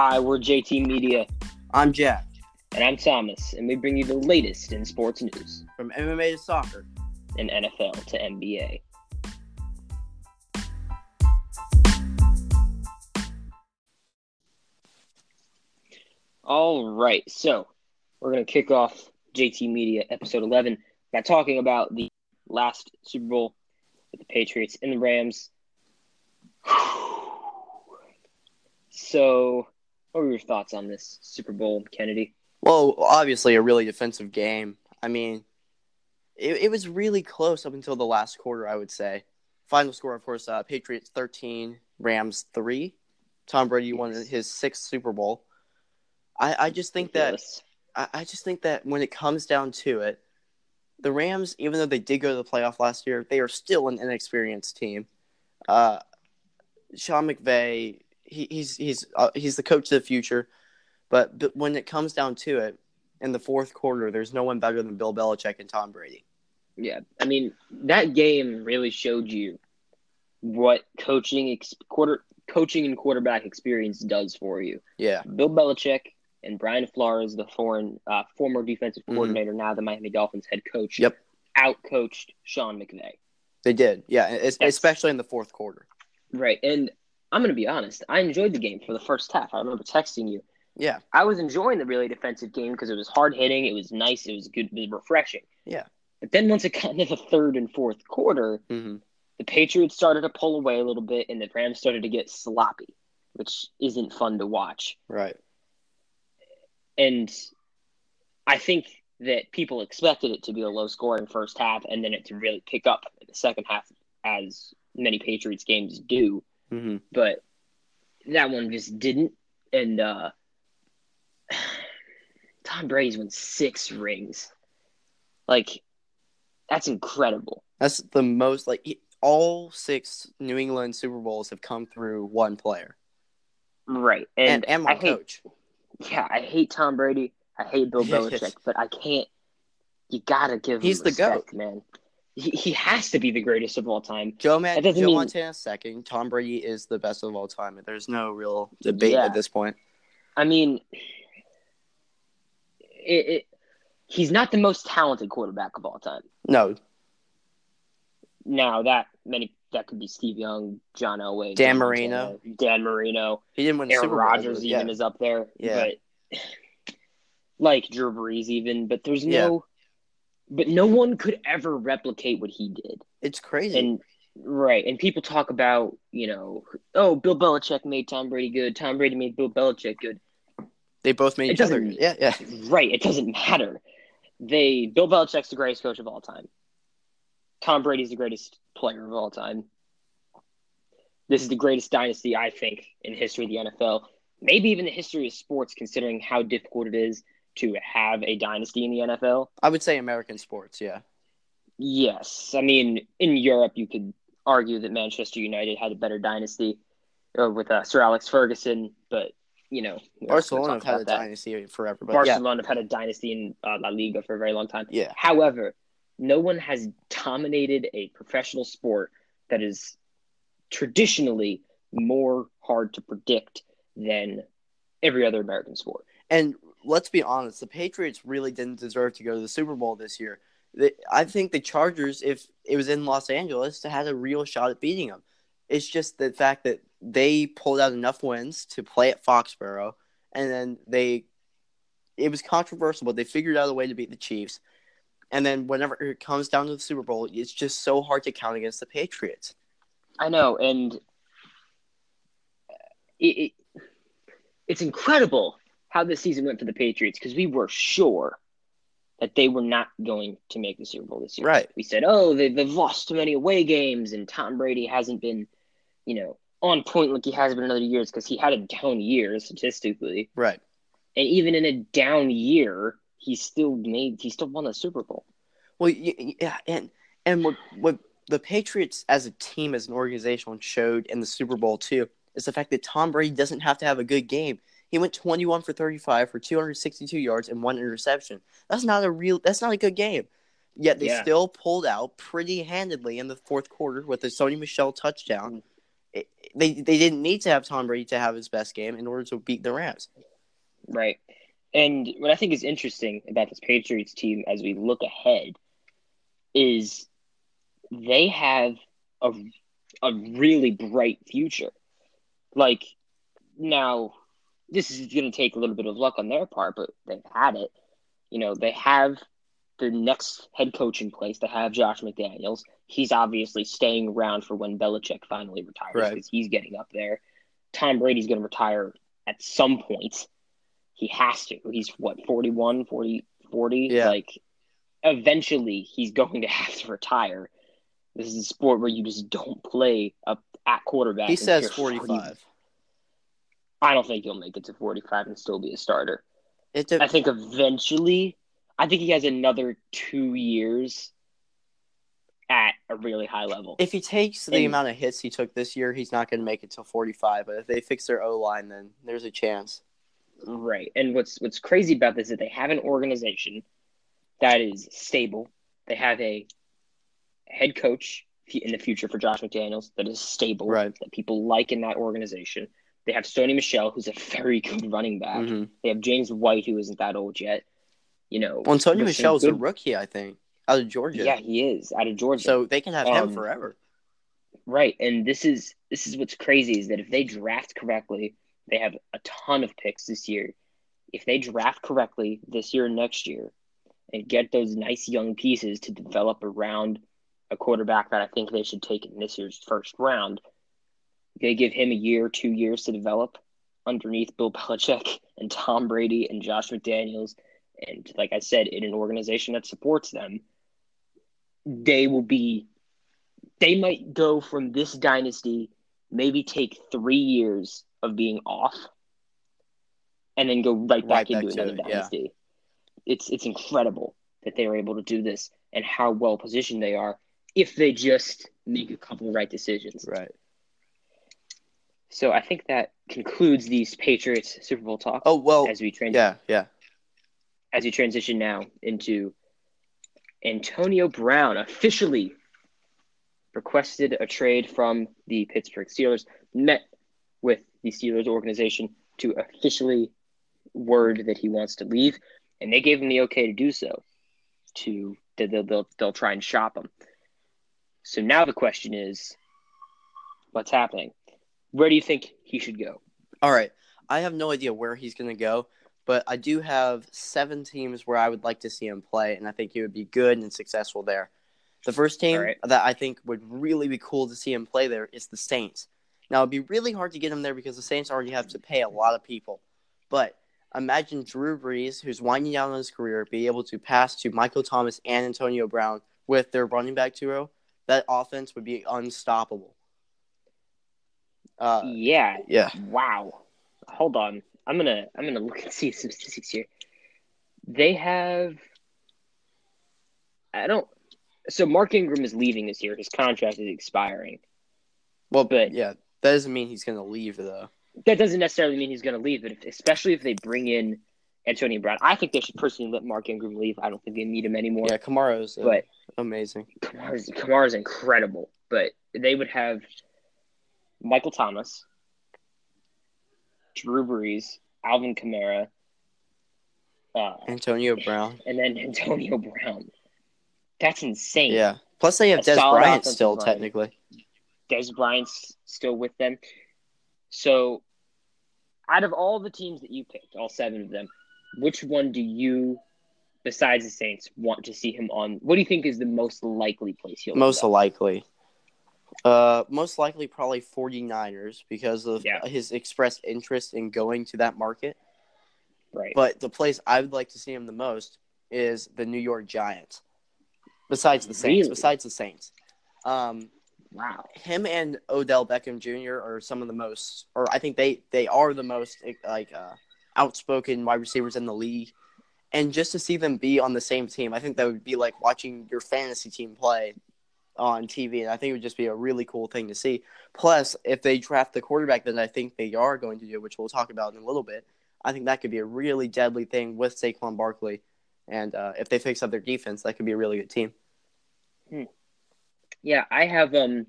Hi, we're JT Media, I'm Jack and I'm Thomas, and we bring you the latest in sports news from MMA to soccer. and NFL to NBA. All right, so we're going to kick off JT Media episode 11 by talking about the last Super Bowl with the Patriots and the Rams. So, what were your thoughts on this Super Bowl, Kennedy? Well, obviously a really defensive game. I mean, it, it was really close up until the last quarter. I would say. Final score, of course, uh, Patriots thirteen, Rams three. Tom Brady won his sixth Super Bowl. I, I just think that Ridiculous. I, I just think that when it comes down to it, the Rams, even though they did go to the playoff last year, they are still an inexperienced team. Uh, Sean McVay, he, he's he's uh, he's the coach of the future, but, but when it comes down to it, in the fourth quarter, there's no one better than Bill Belichick and Tom Brady. Yeah, I mean that game really showed you what coaching ex- quarter coaching and quarterback experience does for you. Yeah, Bill Belichick and Brian Flores, the foreign uh, former defensive Mhm. coordinator, now the Miami Dolphins head coach, Yep. outcoached Sean McVay. they did. Yeah, es- especially in the fourth quarter. Right, and I'm gonna be honest. I enjoyed the game for the first half. I remember texting you. Yeah, I was enjoying the really defensive game because it was hard hitting. It was nice. It was good. It was refreshing. Yeah. But then once it got into the third and fourth quarter, hmm the Patriots started to pull away a little bit, and the Rams started to get sloppy, which isn't fun to watch. right. And I think that people expected it to be a low scoring first half, and then it to really pick up in the second half, as many Patriots games do. Hmm But that one just didn't. And uh, Tom Brady's won six rings. Like, that's incredible. That's the most like he- all six New England Super Bowls have come through one player Right. and And, and I hate coach. yeah, I hate Tom Brady. I hate Bill. Belichick, but I can't. You gotta give him He's the respect, man. He, he has to be the greatest of all time. Joe, Man- Joe mean- Montana second. Tom Brady is the best of all time. There's no real debate Yeah. at this point. I mean, it, it, he's not the most talented quarterback of all time. No, Now that many that could be Steve Young, John Elway, Dan Marino. Dan Marino, he didn't win Aaron Super Rodgers even yeah. is up there. Yeah. But like Drew Brees even, but there's no but no one could ever replicate what he did. It's crazy. And right, and people talk about, you know, oh, Bill Belichick made Tom Brady good, Tom Brady made Bill Belichick good. they both made It each other. Yeah, yeah. Right, it doesn't matter. They Bill Belichick's the greatest coach of all time. Tom Brady's the greatest player of all time. This is the greatest dynasty, I think, in history of the NFL. Maybe even the history of sports, considering how difficult it is to have a dynasty in the NFL. I would say American sports. Yeah, Yes, I mean in Europe you could argue that Manchester United had a better dynasty uh, with uh, Sir Alex Ferguson, but you know we're not gonna Barcelona have had a that. dynasty forever. But Barcelona have had a dynasty in uh, La Liga for a very long time. yeah, yeah. However, no one has dominated a professional sport that is traditionally more hard to predict than every other American sport. And let's be honest, the Patriots really didn't deserve to go to the Super Bowl this year. I think the Chargers, if it was in Los Angeles, had a real shot at beating them. It's just the fact that they pulled out enough wins to play at Foxborough, and then they, it was controversial, but they figured out a way to beat the Chiefs. And then whenever it comes down to the Super Bowl, it's just so hard to count against the Patriots. I know, and it, it it's incredible how this season went for the Patriots because we were sure that they were not going to make the Super Bowl this year. Right. We said, oh, they, they've lost too many away games, and Tom Brady hasn't been, you know, on point like he has been in other years because he had a down year statistically, Right. and even in a down year, he still made he still won the Super Bowl. Well, yeah, and and what what the Patriots as a team, as an organization, showed in the Super Bowl too is the fact that Tom Brady doesn't have to have a good game. He went twenty one for thirty five for two hundred sixty two yards and one interception. That's not a real. That's not a good game. Yet they Yeah. still pulled out pretty handedly in the fourth quarter with the Sony Michel touchdown. Mm. it, they they didn't need to have Tom Brady to have his best game in order to beat the Rams. Right. And what I think is interesting about this Patriots team as we look ahead is they have a, a really bright future. Like, now, this is going to take a little bit of luck on their part, but they've had it. You know, they have the next head coach in place. They have Josh McDaniels. He's obviously staying around for when Belichick finally retires because Right. he's getting up there. Tom Brady's going to retire at some point. He has to. He's what, 41, 40, 40? Yeah. Like, eventually he's going to have to retire. This is a sport where you just don't play up at quarterback. He says you're 40. 45. I don't think he'll make it to 45 and still be a starter. It de- I think eventually, I think he has another two years at a really high level. if he takes the And- amount of hits he took this year, he's not going to make it till 45. But if they fix their O line, then there's a chance. Right. And what's what's crazy about this is that they have an organization that is stable. They have a head coach in the future for Josh McDaniels that is stable, Right. that people like in that organization. They have Sony Michel, who's a very good running back. hmm They have James White, who isn't that old yet. You know, Well, Antonio Michel's a rookie, I think, out of Georgia. Yeah, he is out of Georgia. So they can have Um, him forever. Right, and this is this is what's crazy is that if they draft correctly, they have a ton of picks this year. If they draft correctly this year and next year, and get those nice young pieces to develop around a quarterback that I think they should take in this year's first round, they give him a year, two years to develop underneath Bill Belichick and Tom Brady and Josh McDaniels, and like I said, in an organization that supports them, they will be they might go from this dynasty, maybe take three years of being off, and then go right back Right into to another it, yeah. dynasty. It's it's incredible that they are able to do this and how well positioned they are if they just make a couple right decisions. Right. So I think that concludes these Patriots Super Bowl talk Oh well. as we trans- Yeah. Yeah. as we transition now into Antonio Brown officially requested a trade from the Pittsburgh Steelers, met with the Steelers organization to officially word that he wants to leave, and they gave him the okay to do so. To that they'll, they'll they'll try and shop him. So now the question is, what's happening? Where do you think he should go? All right. I have no idea where he's going to go, but I do have seven teams where I would like to see him play, and I think he would be good and successful there. The first team right. that I think would really be cool to see him play there is the Saints. Now, it'd be really hard to get him there because the Saints already have to pay a lot of people. But imagine Drew Brees, who's winding down on his career, be able to pass to Michael Thomas and Antonio Brown with their running back duo. That offense would be unstoppable. Uh, yeah, yeah. Wow. Hold on. I'm gonna I'm gonna look and see some statistics here. They have I don't so Mark Ingram is leaving this year. His contract is expiring. Well, But- yeah, that doesn't mean he's going to leave though. That doesn't necessarily mean he's gonna leave, but if, especially if they bring in Antonio Brown, I think they should personally let Mark Ingram leave. I don't think they need him anymore. Yeah, Kamara's uh, But amazing. Kamar's, Kamar's incredible. But they would have Michael Thomas, Drew Brees, Alvin Kamara, uh, Antonio Brown. and then Antonio Brown. That's insane. Yeah. Plus, they have Dez Bryant still line. technically. Dez Bryant's still with them. So, out of all the teams that you picked, all seven of them, which one do you, besides the Saints, want to see him on? What do you think is the most likely place he'll Most likely. Uh, most likely probably 49ers because of Yeah. his expressed interest in going to that market. Right. But the place I would like to see him the most is the New York Giants. Besides the Saints. Really? Besides the Saints. Um, wow. him and Odell Beckham Jr. are some of the most, or I think they they are the most like uh, outspoken wide receivers in the league. And just to see them be on the same team, I think that would be like watching your fantasy team play on TV, and I think it would just be a really cool thing to see. Plus, if they draft the quarterback that I think they are going to do, which we'll talk about in a little bit, I think that could be a really deadly thing with Saquon Barkley. And uh, if they fix up their defense, that could be a really good team. Hmm. Yeah, I have um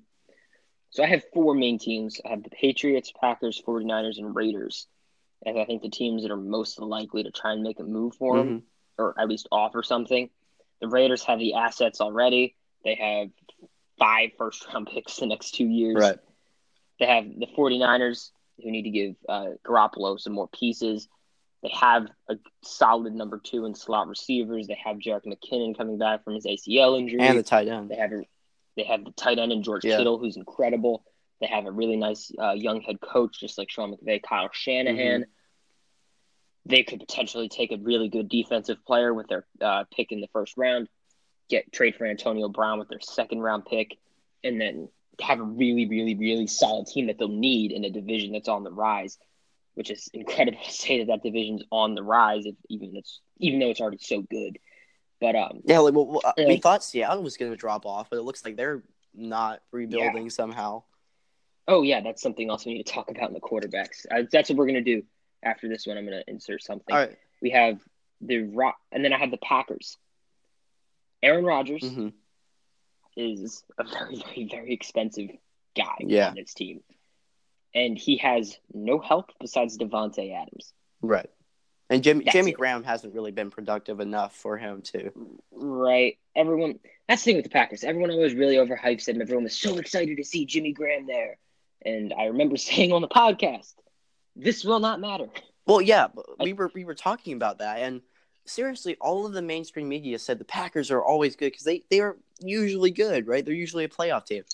So I have four main teams. I have the Patriots, Packers, 49ers, and Raiders. As I think the teams that are most likely to try and make a move for Mm-hmm. him, or at least offer something. The Raiders have the assets already. They have five first round picks the next two years. Right. They have the 49ers who need to give uh, Garoppolo some more pieces. They have a solid number two and slot receivers. They have Jerick McKinnon coming back from his ACL injury. And the tight end. They have a, they have the tight end in George Yeah. Kittle, who's incredible. They have a really nice uh, young head coach, just like Sean McVay, Kyle Shanahan. Mm-hmm. They could potentially take a really good defensive player with their uh, pick in the first round, get trade for Antonio Brown with their second round pick, and then have a really, really, really solid team that they'll need in a division that's on the rise. Which is incredible to say that that division's on the rise, if even it's even though it's already so good. But um, Yeah, like, well, we Yeah. thought Seattle was going to drop off, but it looks like they're not rebuilding somehow. Oh yeah, that's something else we need to talk about in the quarterbacks. Uh, that's what we're gonna do after this one. I'm gonna insert something. All right. We have the rock, and then I have the Packers. Aaron Rodgers hmm is a very, very, very expensive guy Yeah. on this team, and he has no help besides Davante Adams. Right. And Jimmy That's Jimmy it. Graham hasn't really been productive enough for him to. Right? Everyone. That's the thing with the Packers. Everyone always really overhypes them. Everyone was so excited to see Jimmy Graham there, and I remember saying on the podcast, "This will not matter." Well, yeah, we were we were talking about that, and seriously, all of the mainstream media said the Packers are always good because they they are usually good, right? They're usually a playoff team.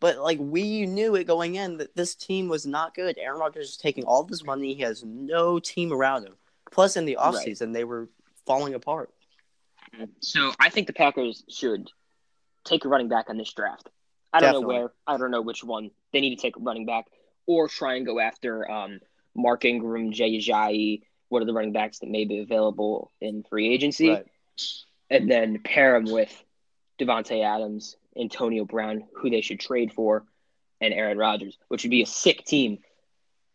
But like we knew it going in that this team was not good. Aaron Rodgers is taking all this money. He has no team around him. Plus, in the Right. offseason, they were falling apart. So I think the Packers should take a running back on this draft. I don't Definitely. know where. I don't know which one. They need to take a running back or try and go after um, Mark Ingram, Jay Ajayi. What are the running backs that may be available in free agency? Right. And then pair them with Davante Adams, Antonio Brown, who they should trade for, and Aaron Rodgers, which would be a sick team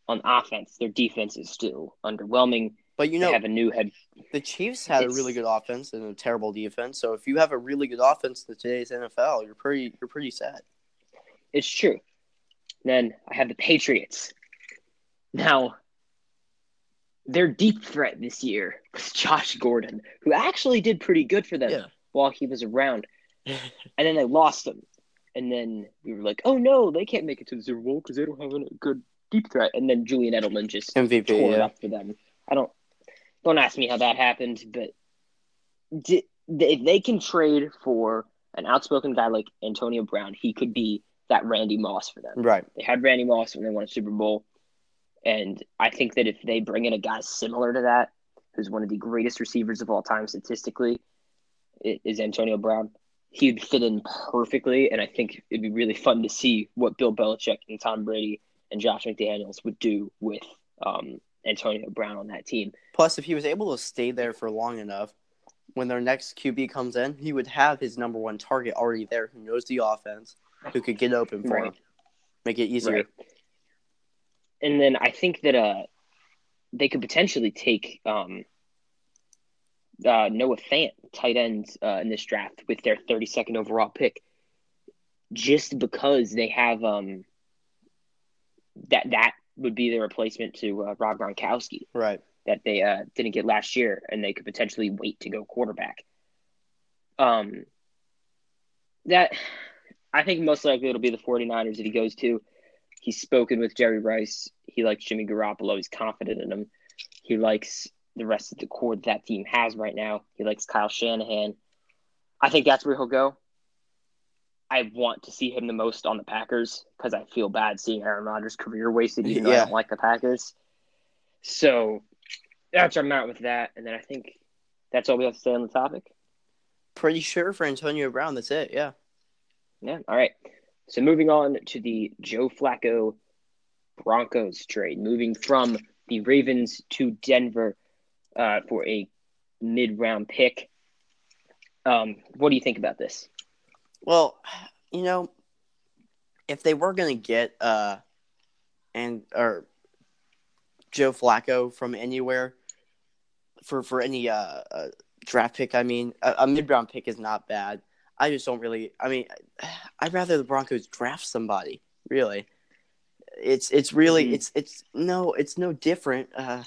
on offense. Their defense is still underwhelming. But you know, they have a new head. the Chiefs had a really good offense and a terrible defense. So if you have a really good offense in today's NFL, you're pretty you're pretty set. It's true. Then I have the Patriots. Now, their deep threat this year was Josh Gordon, who actually did pretty good for them Yeah. while he was around. And then they lost him. And then we were like, oh no, they can't make it to the Super Bowl because they don't have a good deep threat. And then Julian Edelman just MVP, tore it up for them. I don't don't ask me how that happened, but if they can trade for an outspoken guy like Antonio Brown, he could be that Randy Moss for them. Right. They had Randy Moss when they won a Super Bowl. And I think that if they bring in a guy similar to that, who's one of the greatest receivers of all time statistically, is Antonio Brown. He'd fit in perfectly, and I think it'd be really fun to see what Bill Belichick and Tom Brady and Josh McDaniels would do with um, Antonio Brown on that team. Plus, if he was able to stay there for long enough, when their next QB comes in, he would have his number one target already there, who knows the offense, who could get open for Right. him, make it easier. Right. And then I think that uh, they could potentially take um, uh, Noah Fant, tight end, uh, in this draft with their 32nd overall pick, just because they have um, that that would be the replacement to uh, Rob Gronkowski Right. that they uh, didn't get last year, and they could potentially wait to go quarterback. Um, that I think most likely it'll be the 49ers that he goes to. He's spoken with Jerry Rice. He likes Jimmy Garoppolo. He's confident in him. He likes the rest of the core that that team has right now. He likes Kyle Shanahan. I think that's where he'll go. I want to see him the most on the Packers because I feel bad seeing Aaron Rodgers' career wasted, even though I don't like the Packers. So that's where I'm at with that. And then I think that's all we have to say on the topic. Pretty sure for Antonio Brown, that's it. Yeah. Yeah. All right. So moving on to the Joe Flacco Broncos trade, moving from the Ravens to Denver uh, for a mid-round pick. Um, what do you think about this? Well, you know, if they were going to get uh and or Joe Flacco from anywhere for for any uh, uh draft pick, I mean, a, a mid round pick is not bad. I just don't really. I mean, I'd rather the Broncos draft somebody. really. It's it's really Mhm. it's it's no it's no different uh,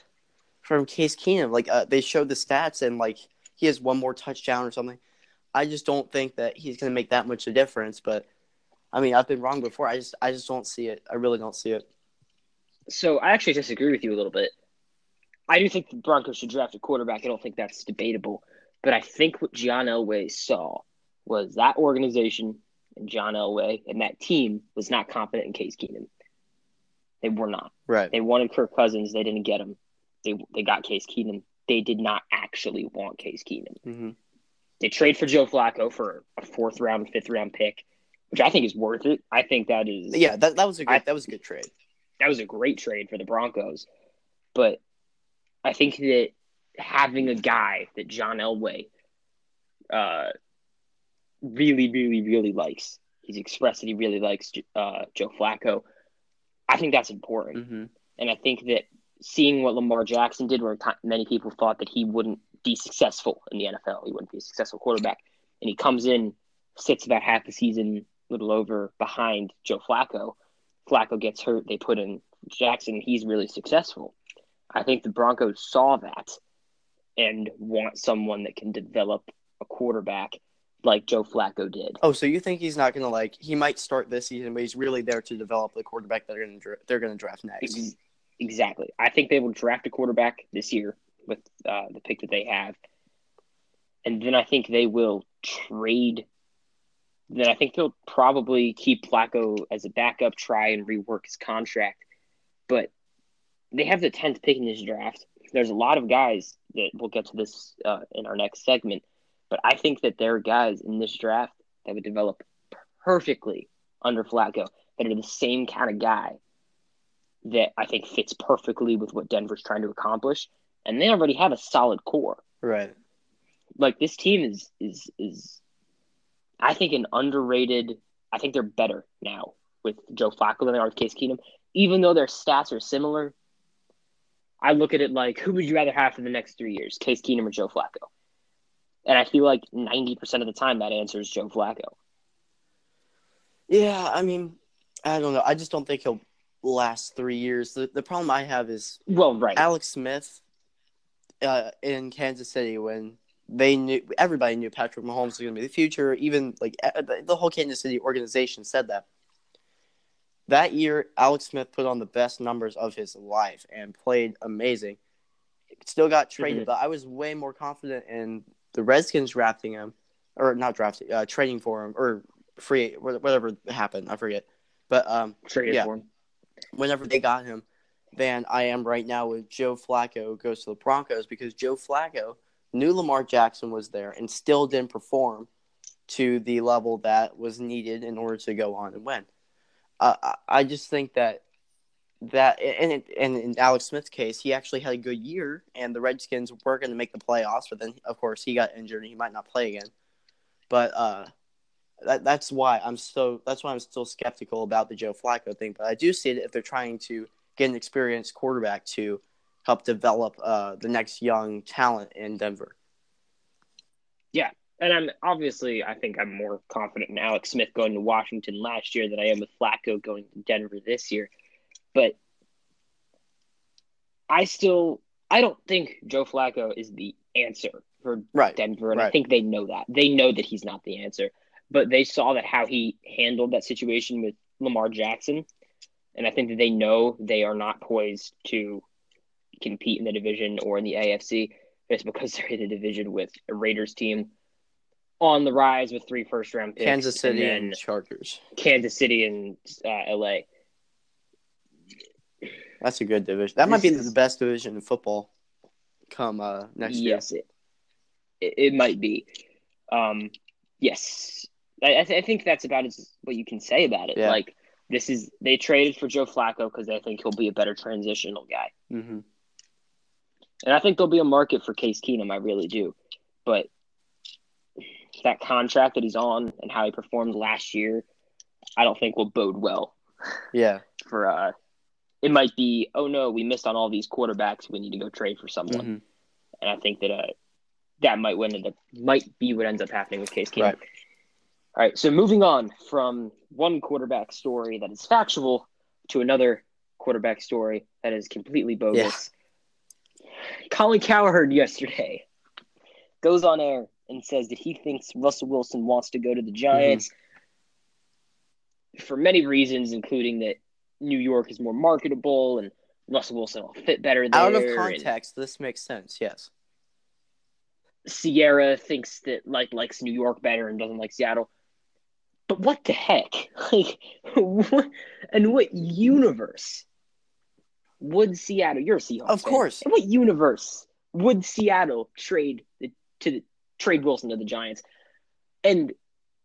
from Case Keenum. Like uh, they showed the stats and like he has one more touchdown or something. I just don't think that he's going to make that much of a difference. But I mean, I've been wrong before. I just I just don't see it. I really don't see it. So I actually disagree with you a little bit. I do think the Broncos should draft a quarterback. I don't think that's debatable. But I think what John Elway saw was that organization and John Elway and that team was not confident in Case Keenum. They were not. Right. They wanted Kirk Cousins. They didn't get him. They they got Case Keenum. They did not actually want Case Keenum. hmm They trade for Joe Flacco for a fourth round, fifth round pick, which I think is worth it. I think that is Yeah, that that was a good I- that was a good trade. that was a great trade for the Broncos. But I think that having a guy that John Elway uh, really, really, really likes, he's expressed that he really likes uh, Joe Flacco. I think that's important. hmm And I think that seeing what Lamar Jackson did, where many people thought that he wouldn't be successful in the NFL, he wouldn't be a successful quarterback, and he comes in, sits about half the season, a little over behind Joe Flacco. Flacco gets hurt, they put in Jackson, he's really successful. I think the Broncos saw that and want someone that can develop a quarterback like Joe Flacco did. Oh, so you think he's not going to like? He might start this season, but he's really there to develop the quarterback that they're going to they're going to draft next. Exactly. I think they will draft a quarterback this year with uh, the pick that they have, and then I think they will trade. Then I think they'll probably keep Flacco as a backup, try and rework his contract, but they have the tenth pick in this draft. There's a lot of guys that we'll get to this uh, in our next segment, but I think that there are guys in this draft that would develop perfectly under Flacco that are the same kind of guy that I think fits perfectly with what Denver's trying to accomplish, and they already have a solid core. Right. Like this team is is is, I think an underrated. I think they're better now with Joe Flacco than they are with Case Keenum, even though their stats are similar. I look at it like, who would you rather have for the next three years, Case Keenum or Joe Flacco? And I feel like ninety percent of the time that answer is Joe Flacco. Yeah, I mean, I don't know. I just don't think he'll last three years. The the problem I have is Well, right, Alex Smith uh, in Kansas City when they knew everybody knew Patrick Mahomes was going to be the future. Even like the, whole Kansas City organization said that. That year, Alex Smith put on the best numbers of his life and played amazing. Still got traded, Mhm. but I was way more confident in the Redskins drafting him, or not drafting, uh, trading for him, or free, whatever happened. I forget. But um, traded yeah. for him. whenever they got him than I am right now with Joe Flacco goes to the Broncos because Joe Flacco knew Lamar Jackson was there and still didn't perform to the level that was needed in order to go on and win. Uh, I- I just think that that and, and in Alex Smith's case, he actually had a good year, and the Redskins were going to make the playoffs. But then, of course, he got injured and he might not play again. But uh, that that's why I'm so that's why I'm still skeptical about the Joe Flacco thing. But I do see it if they're trying to get an experienced quarterback to help develop uh, the next young talent in Denver. Yeah, and I'm obviously, I think I'm more confident in Alex Smith going to Washington last year than I am with Flacco going to Denver this year. But I still, I don't think Joe Flacco is the answer for Right. Denver, and I think they know that. They know that he's not the answer, but they saw that how he handled that situation with Lamar Jackson, and I think that they know they are not poised to compete in the division or in the AFC. It's because they're in a division with a Raiders team on the rise with three first round picks, Kansas City and and, Chargers. Kansas City and uh, LA. That's a good division. That might be is- the best division in football come uh, next year. yes, it, it might be. Um, yes, I I, th- I think that's about as what you can say about it. Yeah. Like this is they traded for Joe Flacco because they think he'll be a better transitional guy, hmm and I think there'll be a market for Case Keenum. I really do, but that contract that he's on and how he performed last year, I don't think will bode well Yeah. for. Uh, it might be, oh no, we missed on all these quarterbacks. We need to go trade for someone. Mhm. and I think that uh, that might end up might be what ends up happening with Case Keenum. Right. All right, so moving on from one quarterback story that is factual to another quarterback story that is completely bogus. Colin Cowherd yesterday goes on air and says that he thinks Russell Wilson wants to go to the Giants for many reasons, including that New York is more marketable and Russell Wilson will fit better there. Out of context, this makes sense. Yes. Ciara thinks that like likes New York better and doesn't like Seattle. But what the heck? Like, what, and what universe would Seattle? You're a Seahawks. Of fan. course. In what universe would Seattle trade the, to the trade Wilson to the Giants? And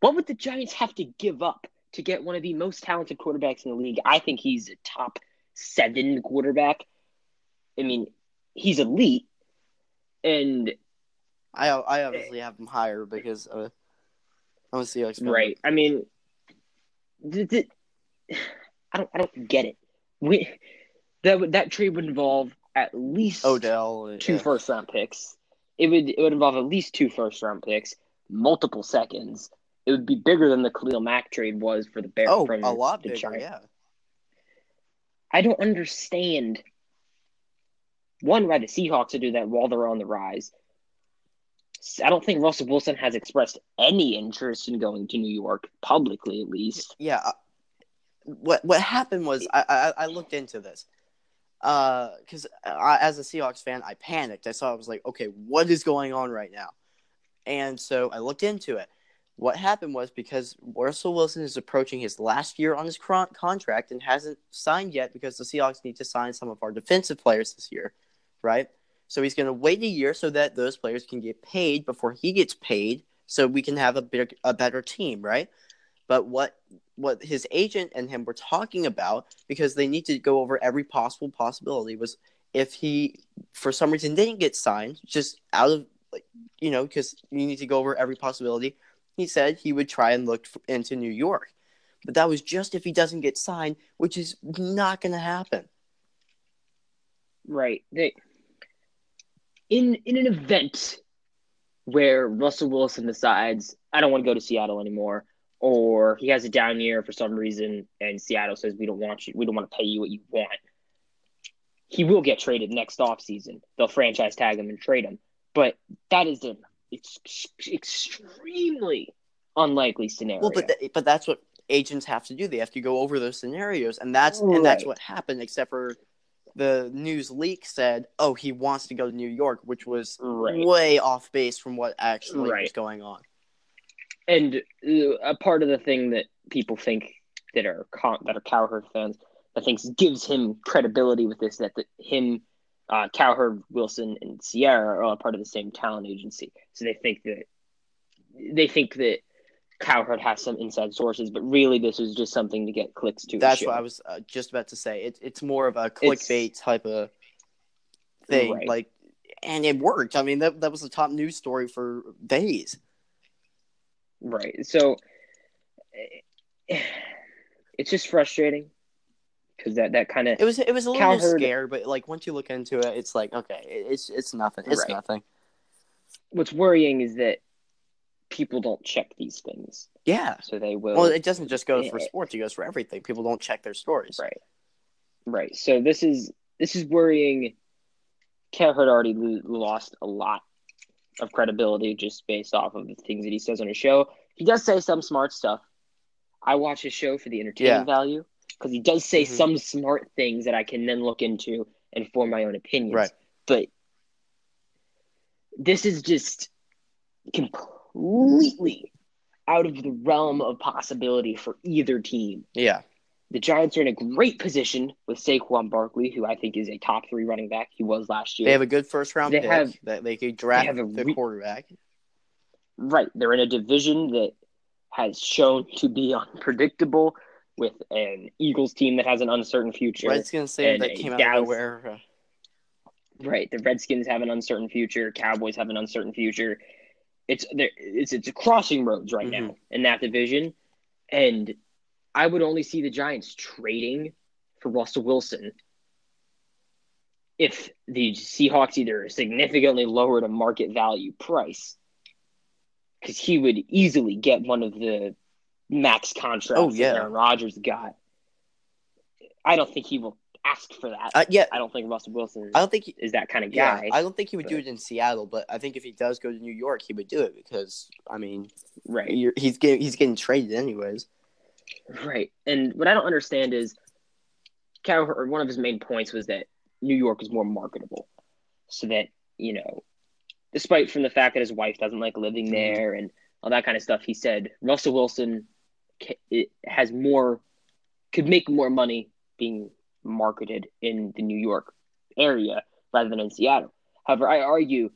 what would the Giants have to give up to get one of the most talented quarterbacks in the league? I think he's a top seven quarterback. I mean, he's elite, and I I obviously have him higher because uh, I'm a Seahawks fan. Right. I mean, th- th- I don't. I don't get it. We that that trade would involve at least Odell. two yeah. first round picks. It would it would involve at least two first round picks, multiple seconds. It would be bigger than the Khalil Mack trade was for the Bears. Oh, a lot bigger. Yeah. I don't understand. One, why the Seahawks would do that while they're on the rise. I don't think Russell Wilson has expressed any interest in going to New York publicly, at least. Yeah. uh, What what happened was I I, I looked into this. Because I as a Seahawks fan, I panicked. I saw I was like, okay, what is going on right now? And so I looked into it. What happened was because Russell Wilson is approaching his last year on his contract and hasn't signed yet because the Seahawks need to sign some of our defensive players this year, right? So he's going to wait a year so that those players can get paid before he gets paid, so we can have a big, a better team, right? But what what his agent and him were talking about because they need to go over every possible possibility was if he for some reason didn't get signed, just out of like you know because you need to go over every possibility. He said he would try and look into New York, but that was just if he doesn't get signed, which is not going to happen. Right. They in in an event where Russell Wilson decides I don't want to go to Seattle anymore, or he has a down year for some reason, and Seattle says we don't want you, we don't want to pay you what you want. He will get traded next offseason. They'll franchise tag him and trade him, but that is ex- extremely unlikely scenario. Well, but th- but that's what agents have to do. They have to go over those scenarios, and that's and that's what happened. Except for the news leak said, "Oh, he wants to go to New York," which was Right. way off base from what actually was going on. and uh, a part of the thing that people think that are that are Cowherd fans that thinks gives him credibility with this that the, him, uh, Cowherd, Wilson, and Ciara are all part of the same talent agency, so they think that they think that Cowherd has some inside sources, but really this was just something to get clicks to. That's what I was uh, just about to say. It, it's more of a clickbait type of thing, Right. like, and it worked. I mean, that that was the top news story for days. Right. So it's just frustrating because that that kind of It was it was a little Cowherd- scare, but like once you look into it, it's like okay, it's it's nothing. It's Right. nothing. what's worrying is that people don't check these things, Yeah. so they will. Well, it doesn't just go eh, for Yeah. sports; it goes for everything. People don't check their stories. Right. Right. So this is this is worrying. Cowherd already lo- lost a lot of credibility just based off of the things that he says on his show. He does say some smart stuff. I watch his show for the entertainment Yeah. value because he does say Mhm. some smart things that I can then look into and form my own opinions. Right. But this is just completely out of the realm of possibility for either team. Yeah. The Giants are in a great position with Saquon Barkley, who I think is a top three running back. He was last year. They have a good first round They pick have- that they could draft have a the quarterback. right. They're in a division that has shown to be unpredictable with an Eagles team that has an uncertain future. Redskins say that came out Dallas- of nowhere. Right. The Redskins have an uncertain future. Cowboys have an uncertain future. It's there. It's it's a crossing roads right mm-hmm. now in that division, and I would only see the Giants trading for Russell Wilson if the Seahawks either significantly lowered a market value price, because he would easily get one of the max contract Oh, yeah. that Aaron Rodgers got. I don't think he will ask for that. Uh, yeah, I don't think Russell Wilson I don't think he, is that kind of yeah, guy. I don't think he would do it in Seattle, but I think if he does go to New York, he would do it because I mean, right. he's getting he's getting traded anyways. Right. And what I don't understand is or one of his main points was that New York is more marketable. So that, you know, despite from the fact that his wife doesn't like living Mhm. there and all that kind of stuff, he said Russell Wilson it has more could make more money being marketed in the New York area rather than in Seattle. However, I argue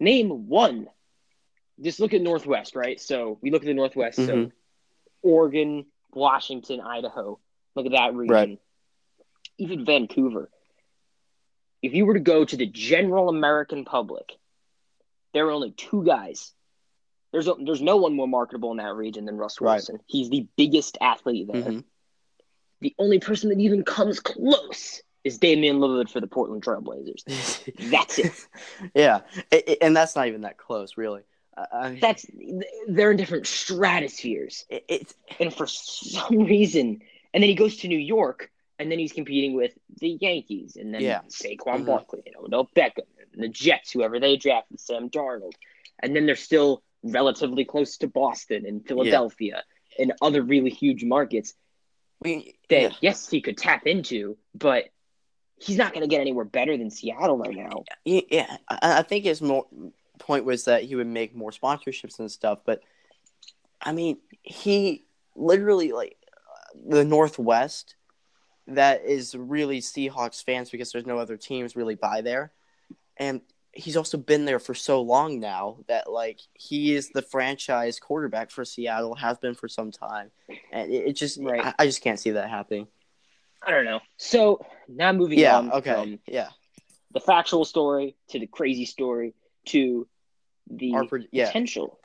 name one. Just look at Northwest, right? So we look at the Northwest. So Mhm. Oregon, Washington, Idaho. Look at that region. Right. Even Vancouver. If you were to go to the general American public, there are only two guys. There's a, there's no one more marketable in that region than Russ Right. Wilson. He's the biggest athlete there. Mhm. The only person that even comes close is Damian Lillard for the Portland Trailblazers. That's it. yeah, I- I- and that's not even that close, really. I- I, That's they're in different stratospheres. it, it's And for some reason, and then he goes to New York, and then he's competing with the Yankees, and then Yeah. Saquon Mhm. Barkley, and Odell Beckham, and the Jets, whoever they drafted, Sam Darnold, and then they're still relatively close to Boston and Philadelphia and other really huge markets mean, that yeah. yes, he could tap into, but he's not going to get anywhere better than Seattle right now. Yeah, yeah. I, I think his more point was that he would make more sponsorships and stuff, but I mean, he literally like the Northwest that is really Seahawks fans because there's no other teams really by there, and he's also been there for so long now that like he is the franchise quarterback for Seattle, has been for some time, and it, it just Right. I, I just can't see that happening. I don't know. So now moving Yeah. on Okay. from yeah. the factual story to the crazy story to the Our pred- yeah. potential,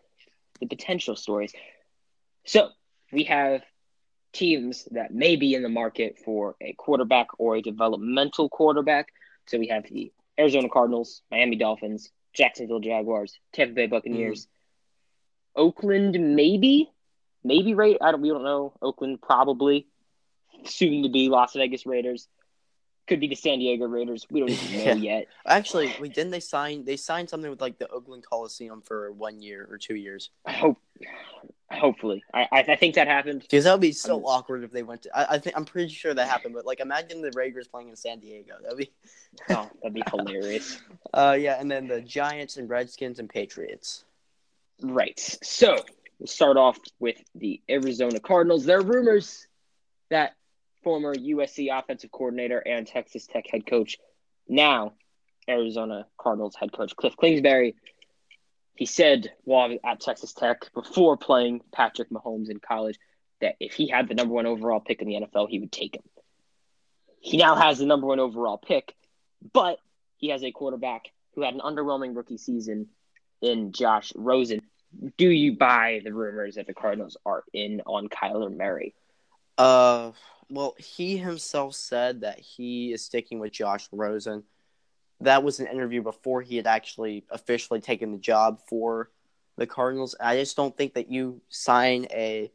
the potential stories. So we have teams that may be in the market for a quarterback or a developmental quarterback. So we have the Arizona Cardinals, Miami Dolphins, Jacksonville Jaguars, Tampa Bay Buccaneers, Mm-hmm. Oakland, maybe, maybe right. I don't. We don't know. Oakland probably soon to be Las Vegas Raiders. Could be the San Diego Raiders. We don't even know Yeah. yet. Actually, wait, didn't they sign? They signed something with like the Oakland Coliseum for one year or two years. I hope. Hopefully, I I, I think that happened. Because that would be so I'm- awkward if they went to. I, I think I'm pretty sure that happened, but like imagine the Raiders playing in San Diego. That'd be. Oh, that'd be hilarious. Uh, yeah, and then the Giants and Redskins and Patriots. Right. So we'll start off with the Arizona Cardinals. There are rumors that former USC offensive coordinator and Texas Tech head coach, now Arizona Cardinals head coach Cliff Kingsbury, he said while at Texas Tech before playing Patrick Mahomes in college that if he had the number one overall pick in the NFL, he would take him. He now has the number one overall pick, but he has a quarterback who had an underwhelming rookie season in Josh Rosen. Do you buy the rumors that the Cardinals are in on Kyler Murray? Uh, well, he himself said that he is sticking with Josh Rosen. That was an interview before he had actually officially taken the job for the Cardinals. I just don't think that you sign a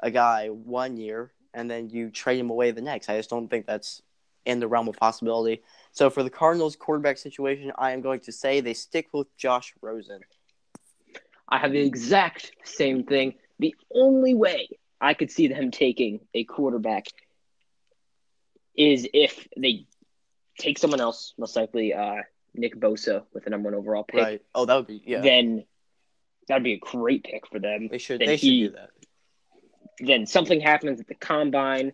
a guy one year and then you trade him away the next. I just don't think that's in the realm of possibility. So for the Cardinals quarterback situation, I am going to say they stick with Josh Rosen. I have the exact same thing. The only way I could see them taking a quarterback is if they take someone else, most likely uh, Nick Bosa with the number one overall pick. Right. Oh, that would be yeah. Then that'd be a great pick for them. they should then they should do that. then something happens at the combine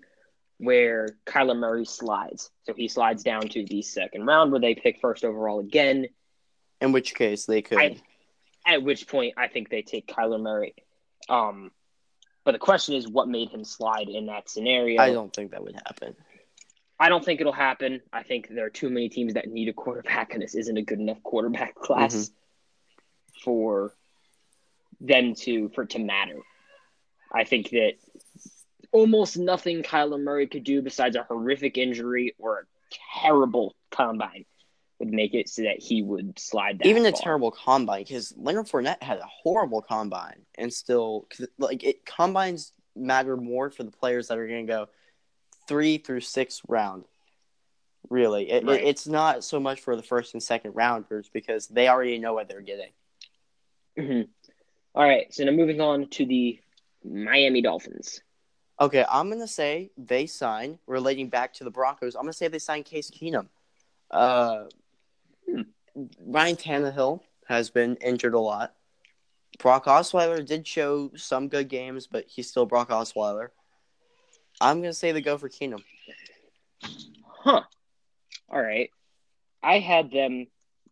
where Kyler Murray slides. So he slides down to the second round where they pick first overall again. In which case they could I, at which point I think they take Kyler Murray. Um, but the question is, what made him slide in that scenario? I don't think that would happen. I don't think it'll happen. I think there are too many teams that need a quarterback, and this isn't a good enough quarterback class Mm-hmm. for them to for it to matter. I think that almost nothing Kyler Murray could do besides a horrific injury or a terrible combine would make it so that he would slide that. Even a far. terrible combine, because Leonard Fournette had a horrible combine, and still, like it, combines matter more for the players that are going to go three through six round. Really, it, Right. it, it's not so much for the first and second rounders because they already know what they're getting. Mhm. All right, so now moving on to the Miami Dolphins. Okay, I'm gonna say they sign. Relating back to the Broncos, I'm gonna say they sign Case Keenum. Uh. Ryan Tannehill has been injured a lot. Brock Osweiler did show some good games, but he's still Brock Osweiler. I'm gonna say the go for Keenum. Huh. All right. I had them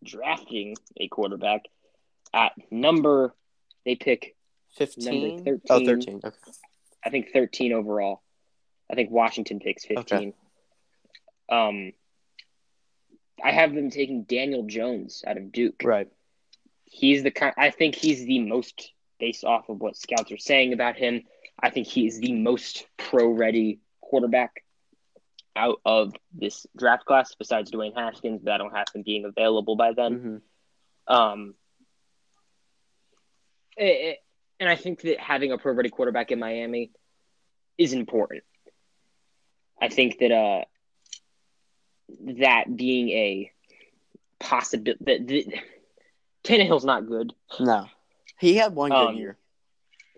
drafting a quarterback at number, they pick, 15? Number Oh, 13. 13. Okay. I think, 13 overall. I think Washington picks 15. Um, I have them taking Daniel Jones out of Duke. Right. He's the kind, I think he's the most, based off of what scouts are saying about him, I think he is the most pro ready quarterback out of this draft class besides Dwayne Haskins, but I don't have him being available by then. hmm Um, it- it- and I think that having a pro ready quarterback in Miami is important. I think that uh, that being a possibility that, that Tannehill's not good. No. He had one good Um, year.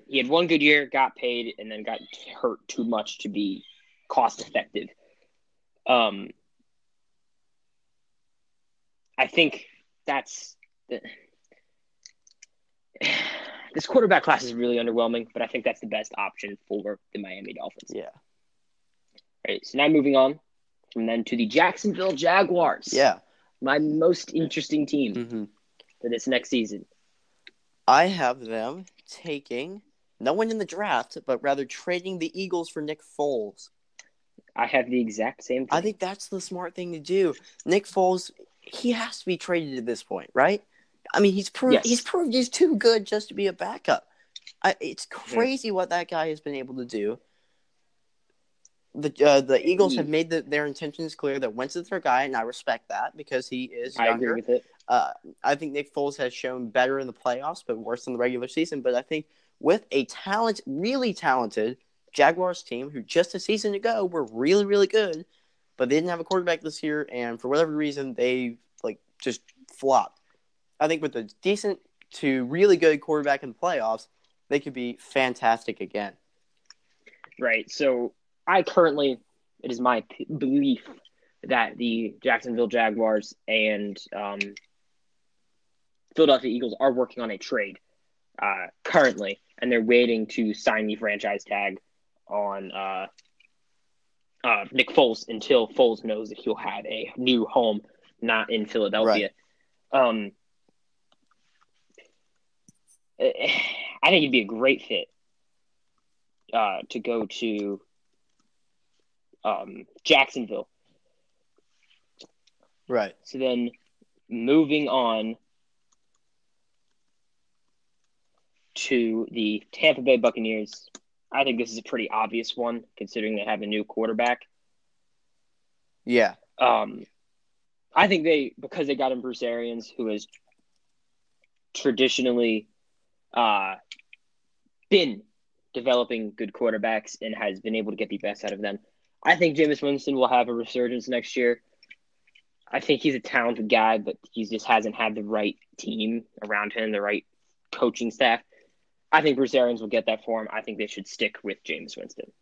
He had one good year, got paid, and then got hurt too much to be cost effective. Um, I think that's the, this quarterback class is really underwhelming, but I think that's the best option for the Miami Dolphins. Yeah. Right. So now moving on from then to the Jacksonville Jaguars. Yeah. My most interesting team hmm for this next season. I have them taking no one in the draft, but rather trading the Eagles for Nick Foles. I have the exact same thing. I think that's the smart thing to do. Nick Foles, he has to be traded at this point, right? I mean, he's proved Yes. he's proved he's too good just to be a backup. I, it's crazy what that guy has been able to do. The uh, the Eagles have made the, their intentions clear that Wentz is their guy, and I respect that because he is Younger. I agree with it. Uh, I think Nick Foles has shown better in the playoffs, but worse in the regular season. But I think with a talent, really talented Jaguars team, who just a season ago were really, really good, but they didn't have a quarterback this year, and for whatever reason, they like just flopped. I think with a decent to really good quarterback in the playoffs, they could be fantastic again. Right. So I currently, it is my p- belief that the Jacksonville Jaguars and um, Philadelphia Eagles are working on a trade uh, currently, and they're waiting to sign the franchise tag on uh, uh, Nick Foles until Foles knows that he'll have a new home, not in Philadelphia. Um, I think he'd be a great fit uh, to go to um, Jacksonville. Right. So then moving on to the Tampa Bay Buccaneers. I think this is a pretty obvious one considering they have a new quarterback. Yeah. Um, I think they because they got in Bruce Arians, who has traditionally uh, been developing good quarterbacks and has been able to get the best out of them. I think Jameis Winston will have a resurgence next year. I think he's a talented guy, but he just hasn't had the right team around him, the right coaching staff. I think Bruce Arians will get that for him. I think they should stick with Jameis Winston.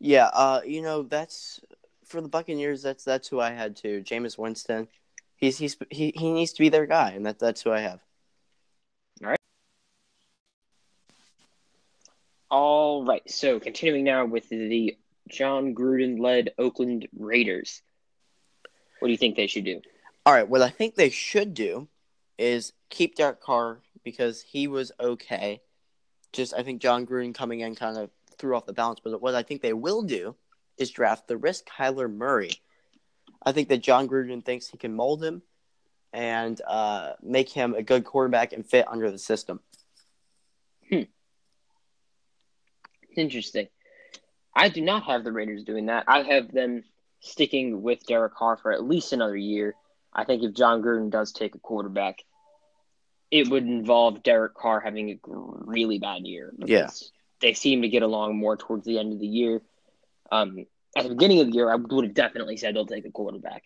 Yeah, uh, you know that's for the Buccaneers. That's that's who I had too. Jameis Winston. He's he's he, he needs to be their guy, and that that's who I have. Alright. All right. So continuing now with the Jon Gruden led Oakland Raiders. What do you think they should do? All right, what I think they should do is keep Derek Carr because he was okay. Just I think Jon Gruden coming in kind of threw off the balance. But what I think they will do is draft the risk Kyler Murray. I think that Jon Gruden thinks he can mold him and uh, make him a good quarterback and fit under the system. Hmm. Interesting. I do not have the Raiders doing that. I have them sticking with Derek Carr for at least another year. I think if Jon Gruden does take a quarterback, it would involve Derek Carr having a really bad year. Yeah. They seem to get along more towards the end of the year. Um, at the beginning of the year, I would have definitely said they'll take a quarterback.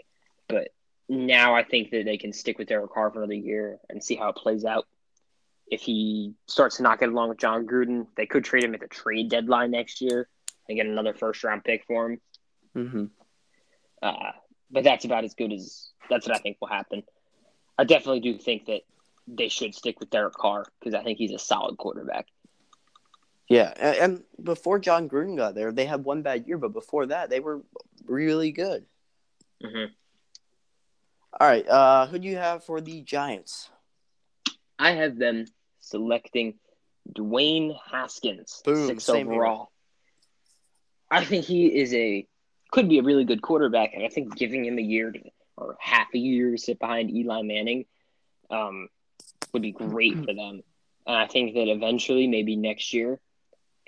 But now I think that they can stick with Derek Carr for another year and see how it plays out. If he starts to not get along with Jon Gruden, they could trade him at the trade deadline next year and get another first round pick for him. Mm-hmm. Uh, but that's about as good as that's what I think will happen. I definitely do think that they should stick with Derek Carr because I think he's a solid quarterback. Yeah, and, and before Jon Gruden got there, they had one bad year, but before that, they were really good. Mm-hmm. All right, uh, who do you have for the Giants? I have them selecting Dwayne Haskins, Boom, six same here. I think he is a could be a really good quarterback, and I think giving him a year to, or half a year to sit behind Eli Manning um, would be great for them. And I think that eventually, maybe next year,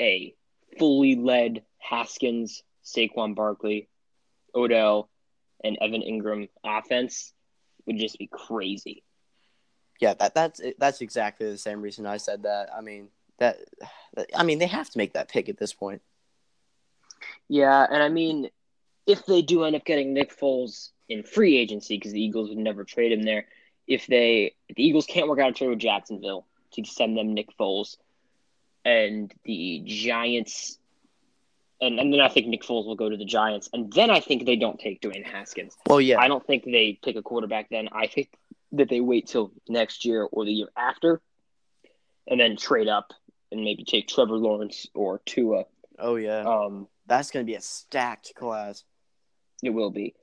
a fully led Haskins, Saquon Barkley, Odell, and Evan Engram offense would just be crazy. Yeah, that that's that's exactly the same reason I said that. I mean that, I mean they have to make that pick at this point. Yeah, and I mean, if they do end up getting Nick Foles in free agency, because the Eagles would never trade him there, if they if the Eagles can't work out a trade with Jacksonville to send them Nick Foles, and the Giants, and, and then I think Nick Foles will go to the Giants, and then I think they don't take Dwayne Haskins. Well, yeah, I don't think they pick a quarterback then. I think that they wait till next year or the year after, and then trade up and maybe take Trevor Lawrence or Tua. oh yeah, Um, that's gonna be a stacked class. It will be.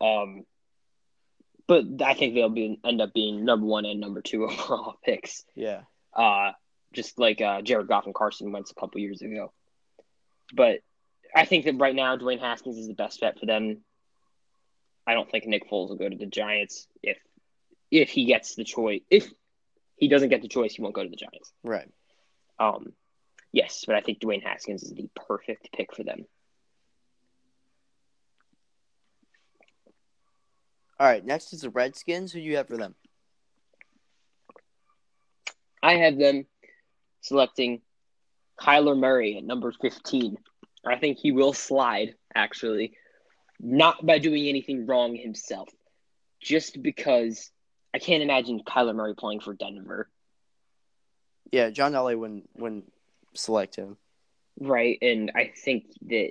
Um, but I think they'll be end up being number one and number two overall picks. Yeah, Uh, just like uh, Jared Goff and Carson Wentz a couple years ago. But I think that right now Dwayne Haskins is the best bet for them. I don't think Nick Foles will go to the Giants if if he gets the choice. If he doesn't get the choice, he won't go to the Giants. right. Um, yes, but I think Dwayne Haskins is the perfect pick for them. All right, next is the Redskins. Who do you have for them? I have them selecting Kyler Murray at number 15. I think he will slide, actually, not by doing anything wrong himself, just because I can't imagine Kyler Murray playing for Denver, Yeah, John Elway wouldn't wouldn't select him. right? And I think that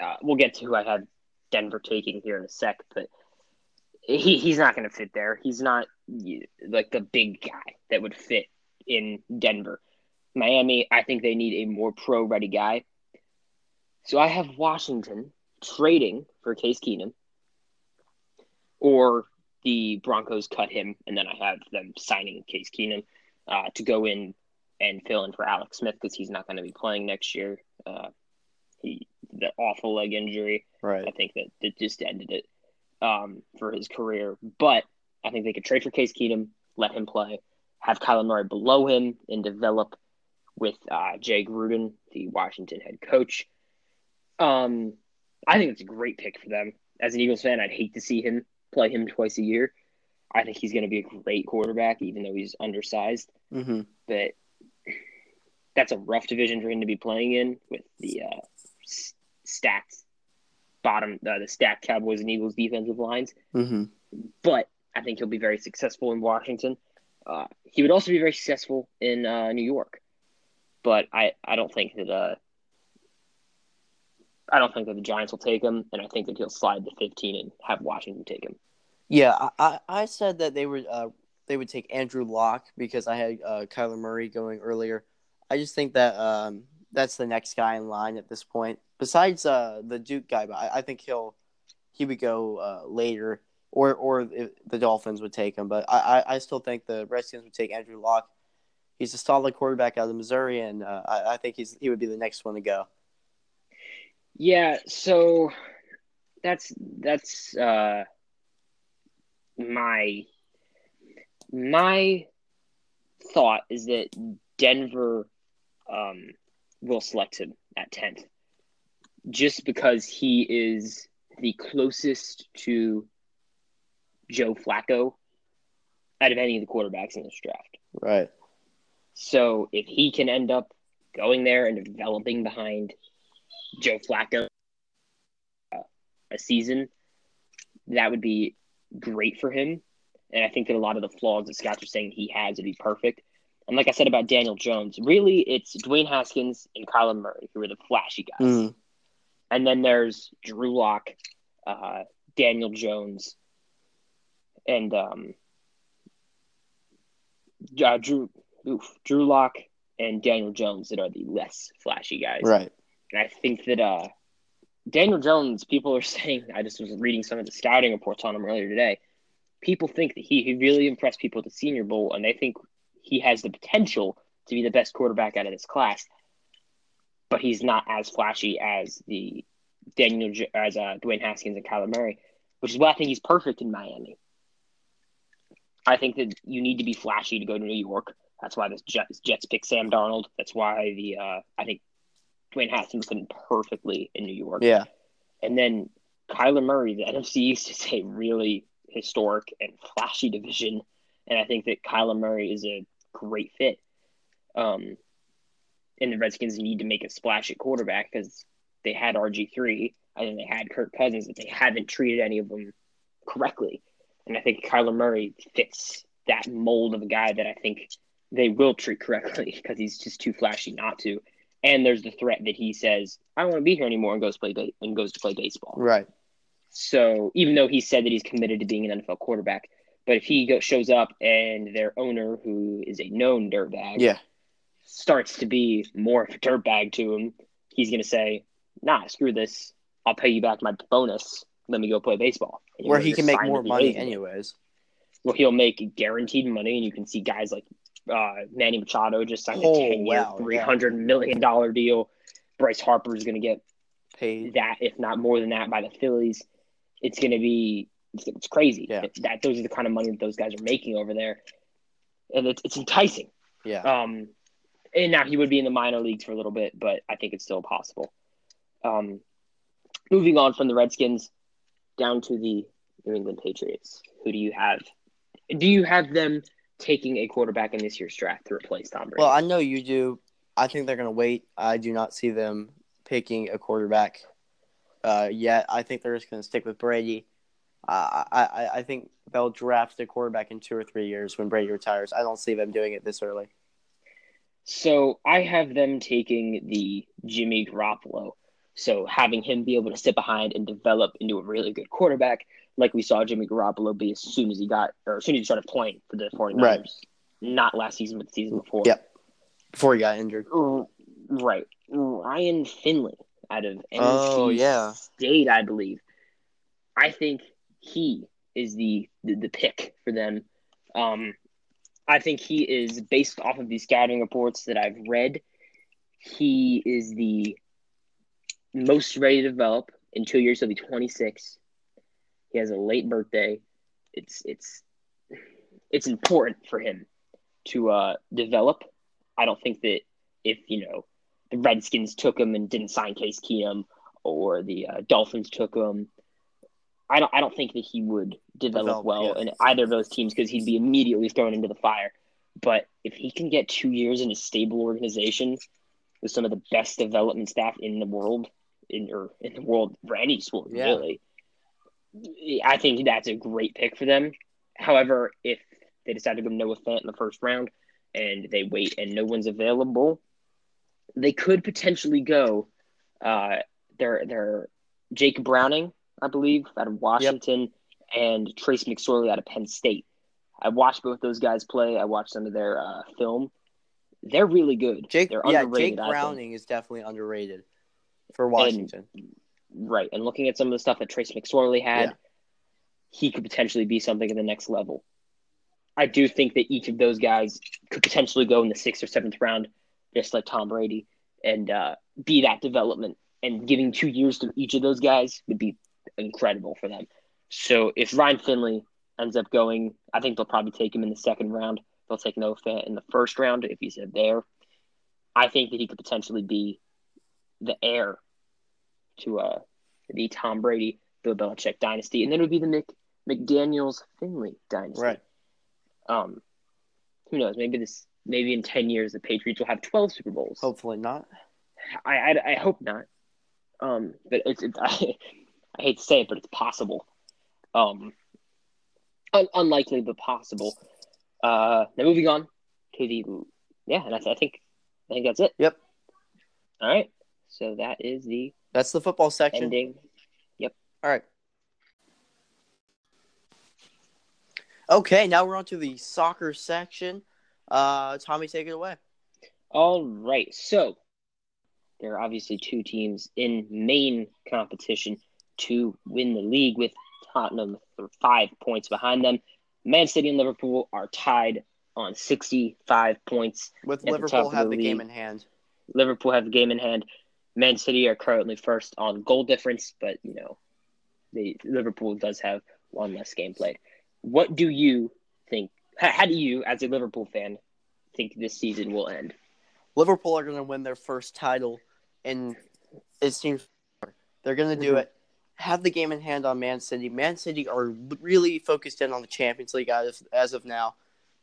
uh, we'll get to who I have Denver taking here in a sec, but he, he's not going to fit there. He's not like the big guy that would fit in Denver. Miami, I think they need a more pro ready guy. So I have Washington trading for Case Keenum, or the Broncos cut him, and then I have them signing Case Keenum uh, to go in and fill in for Alex Smith because he's not going to be playing next year. Uh, he the awful leg injury. Right. I think that that just ended it um, for his career. But I think they could trade for Case Keenum, let him play, have Kyler Murray below him, and develop with uh, Jay Gruden, the Washington head coach. Um, I think it's a great pick for them. As an Eagles fan, I'd hate to see him play him twice a year. I think he's going to be a great quarterback, even though he's undersized. Mm-hmm. But that's a rough division for him to be playing in with the uh, s- stats bottom, uh, the stacked Cowboys and Eagles defensive lines. Mm-hmm. But I think he'll be very successful in Washington. Uh, he would also be very successful in uh, New York. But I, I don't think that uh, I don't think that the Giants will take him, and I think that he'll slide to 15 and have Washington take him. Yeah, I, I, I said that they would uh, they would take Andrew Lock because I had uh, Kyler Murray going earlier. I just think that um, that's the next guy in line at this point. Besides uh, the Duke guy, but I, I think he'll he would go uh, later, or or the Dolphins would take him. But I, I, I still think the Redskins would take Andrew Lock. He's a solid quarterback out of Missouri, and uh, I, I think he's he would be the next one to go. Yeah, so that's that's uh my my thought is that Denver um will select him at 10th just because he is the closest to Joe Flacco out of any of the quarterbacks in this draft. Right. So if he can end up going there and developing behind Joe Flacco uh, a season, that would be great for him. And I think that a lot of the flaws that Scouts are saying he has would be perfect. And like I said about Daniel Jones, really it's Dwayne Haskins and Kyler Murray who are the flashy guys. Mm. And then there's Drew Lock, uh, Daniel Jones, and um, uh, Drew oof, Drew Lock and Daniel Jones that are the less flashy guys. Right. And I think that uh, Daniel Jones, people are saying, I just was reading some of the scouting reports on him earlier today. People think that he, he really impressed people at the Senior Bowl, and they think he has the potential to be the best quarterback out of this class. But he's not as flashy as the Daniel as uh, Dwayne Haskins and Kyler Murray, which is why I think he's perfect in Miami. I think that you need to be flashy to go to New York. That's why the Jets, Jets pick Sam Darnold. That's why the uh, I think Dwayne Haskins fit in perfectly in New York. Yeah. And then Kyler Murray, the NFC East is a really historic and flashy division, and I think that Kyler Murray is a great fit. Um, and the Redskins need to make a splash at quarterback because they had RG three and then they had Kirk Cousins, but they haven't treated any of them correctly. And I think Kyler Murray fits that mold of a guy that I think they will treat correctly because he's just too flashy not to. And there's the threat that he says, "I don't want to be here anymore," and goes play and goes to play baseball. Right. So even though he said that he's committed to being an NFL quarterback, but if he go, shows up and their owner, who is a known dirtbag, Yeah. starts to be more of a dirtbag to him, he's going to say, "Nah, screw this. I'll pay you back my bonus. Let me go play baseball." And Where he can make more money anyways. Well, he'll make guaranteed money, and you can see guys like uh, Manny Machado just signed Oh, a ten-year, wow, yeah. three hundred million dollar deal. Bryce Harper is going to get Paid. that, if not more than that, by the Phillies. It's going to be it's, it's crazy. Yeah. It's that those are the kind of money that those guys are making over there, and it's it's enticing. Yeah. Um, and now he would be in the minor leagues for a little bit, but I think it's still possible. Um, moving on from the Redskins down to the New England Patriots. Who do you have? Do you have them taking a quarterback in this year's draft to replace Tom Brady? Well, I know you do. I think they're going to wait. I do not see them picking a quarterback uh, yet. I think they're just going to stick with Brady. I, I I think they'll draft a quarterback in two or three years when Brady retires. I don't see them doing it this early. So I have them taking the Jimmy Garoppolo. So having him be able to sit behind and develop into a really good quarterback, like we saw Jimmy Garoppolo be as soon as he got, or as soon as he started playing for the 49ers. Right. Not last season, but the season mm, before. Yep. Before he got injured. Right. Ryan Finley out of NC Oh, yeah. State, I believe. I think he is the, the, the pick for them. Um, I think he is based off of the scouting reports that I've read. He is the most ready to develop. In two years, he'll be 26. He has a late birthday. It's it's it's important for him to uh, develop. I don't think that if you know the Redskins took him and didn't sign Case Keenum, or the uh, Dolphins took him, I don't I don't think that he would develop, Develop, well yeah. in either of those teams because he'd be immediately thrown into the fire. But if he can get two years in a stable organization with some of the best development staff in the world, in or in the world for any sport, Yeah. really, I think that's a great pick for them. However, if they decide to go Noah Fant in the first round and they wait and no one's available, they could potentially go. Uh, they're they're Jake Browning, I believe, out of Washington, and Trace McSorley out of Penn State. I watched both those guys play. I watched some of their uh, film. They're really good. Jake, They're yeah, Jake Browning is definitely underrated for Washington. Right. And looking at some of the stuff that Trace McSorley had, Yeah. he could potentially be something at the next level. I do think that each of those guys could potentially go in the sixth or seventh round, just like Tom Brady, and uh, be that development. And giving two years to each of those guys would be incredible for them. So if Ryan Finley ends up going, I think they'll probably take him in the second round. They'll take Noah Fant in the first round if he's there. I think that he could potentially be the heir to uh, the Tom Brady, Bill Belichick dynasty, and then it would be the Nick McDaniel's Finley dynasty. Right. Um, who knows? Maybe this. Maybe in ten years, the Patriots will have twelve Super Bowls. Hopefully not. I, I, I hope not. Um, but it's, it's I, I hate to say it, but it's possible. Um, un- unlikely but possible. Uh, now moving on to the yeah, and I, I think I think that's it. Yep. All right. So that is the That's the football section. ending. All right. Okay, now we're on to the soccer section. Uh, Tommy, take it away. All right. So there are obviously two teams in main competition to win the league with Tottenham five points behind them. Man City and Liverpool are tied on 65 points. With the Liverpool of have the the game in hand. Liverpool have the game in hand. Man City are currently first on goal difference, but you know, the Liverpool does have one less game played. What do you think? How, do you, as a Liverpool fan, think this season will end? Liverpool are going to win their first title, and it seems they're going to do Mhm. it. Have the game in hand on Man City. Man City are really focused in on the Champions League as, as of now.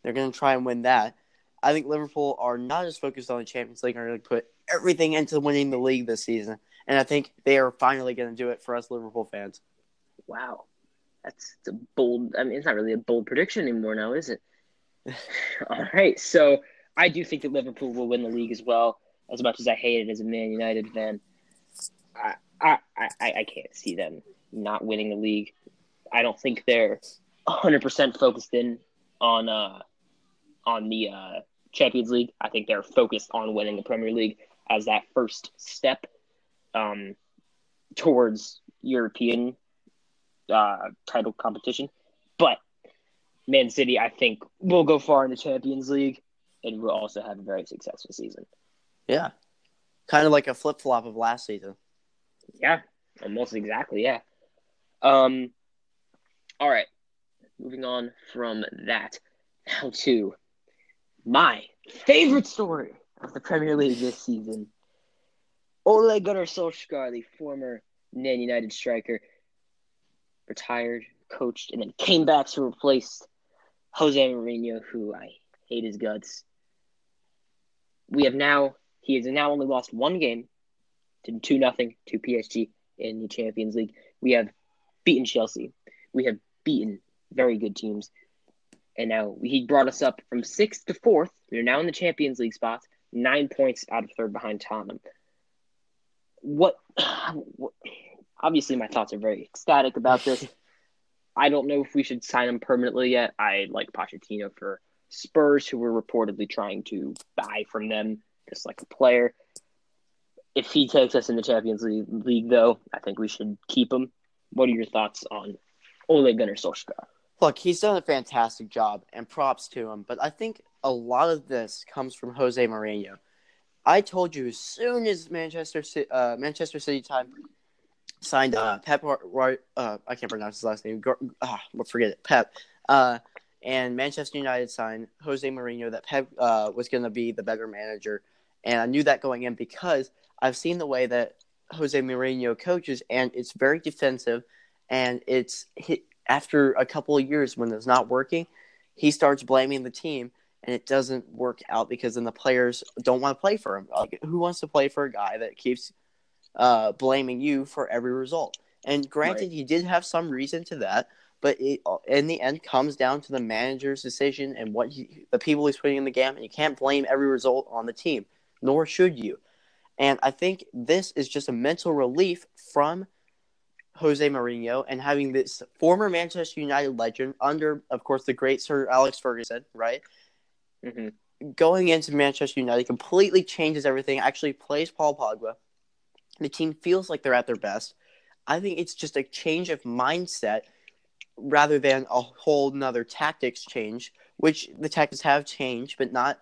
They're going to try and win that. I think Liverpool are not as focused on the Champions League. Are going to put everything into winning the league this season, and I think they are finally going to do it for us Liverpool fans. Wow, that's a bold. I mean, it's not really a bold prediction anymore now, is it? All right, so I do think that Liverpool will win the league as well. As much as I hate it as a Man United fan, I I, I, I can't see them not winning the league. I don't think they're 100% focused in on uh on the uh, Champions League. I think they're focused on winning the Premier League as that first step um, towards European uh, title competition. But Man City, I think, will go far in the Champions League and will also have a very successful season. Yeah, kind of like a flip flop of last season. Yeah, almost exactly. Yeah. Um. All right. Moving on from that now to my favorite story of the Premier League this season. Ole Gunnar Solskjaer, the former Man United striker, retired, coached, and then came back to replace Jose Mourinho, who I hate his guts. We have now he has now only lost one game to two nothing to PSG in the Champions League. We have beaten Chelsea. We have beaten very good teams. And now he brought us up from sixth to fourth. We're now in the Champions League spots, nine points out of third behind Tottenham. What, what obviously my thoughts are very ecstatic about this. I don't know if we should sign him permanently yet. I like Pochettino for Spurs, who were reportedly trying to buy from them just like a player. If he takes us in the Champions League, league though, I think we should keep him. What are your thoughts on Ole Gunnar Solskjaer? Look, he's done a fantastic job, and props to him. But I think a lot of this comes from Jose Mourinho. I told you as soon as Manchester City, uh, Manchester City time signed uh, Pep, uh, I can't pronounce his last name. Ah, forget it, Pep. Uh, and Manchester United signed Jose Mourinho that Pep uh, was going to be the better manager, and I knew that going in because I've seen the way that Jose Mourinho coaches, and it's very defensive, and it's he, after a couple of years when it's not working, he starts blaming the team, and it doesn't work out because then the players don't want to play for him. Like, who wants to play for a guy that keeps uh, blaming you for every result? And granted, Right. he did have some reason to that, but it in the end comes down to the manager's decision and what he, the people he's putting in the game, and you can't blame every result on the team, nor should you. And I think this is just a mental relief from Jose Mourinho and having this former Manchester United legend under, of course, the great Sir Alex Ferguson, right? hmm Going into Manchester United completely changes everything. Actually, plays Paul Pogba. The team feels like they're at their best. I think it's just a change of mindset rather than a whole nother tactics change, which the tactics have changed, but not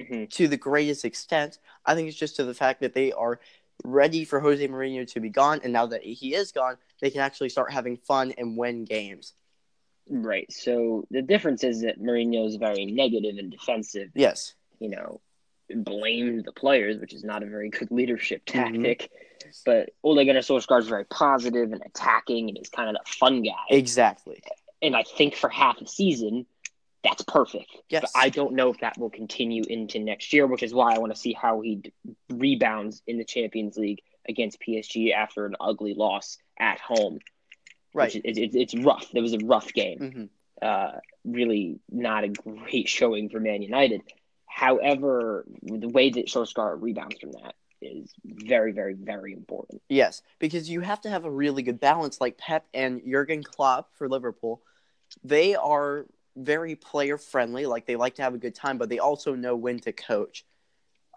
hmm to the greatest extent. I think it's just to the fact that they are ready for Jose Mourinho to be gone, and now that he is gone, they can actually start having fun and win games. Right. So the difference is that Mourinho is very negative and defensive. Yes, You know, blamed the players, which is not a very good leadership tactic. Mm-hmm. tactic. But Ole Gunnar Solskjaer is very positive and attacking, and he's kind of the fun guy. exactly. and I think for half a season, that's perfect. Yes. But I don't know if that will continue into next year, which is why I want to see how he d- rebounds in the Champions League against PSG after an ugly loss at home. right. Which is, it, it's rough. It was a rough game. hmm Uh, really not a great showing for Man United. However, the way that Solskjaer rebounds from that is very, very, very important. Yes, because you have to have a really good balance. Like Pep and Jurgen Klopp for Liverpool, they are very player friendly. Like they like to have a good time, but they also know when to coach.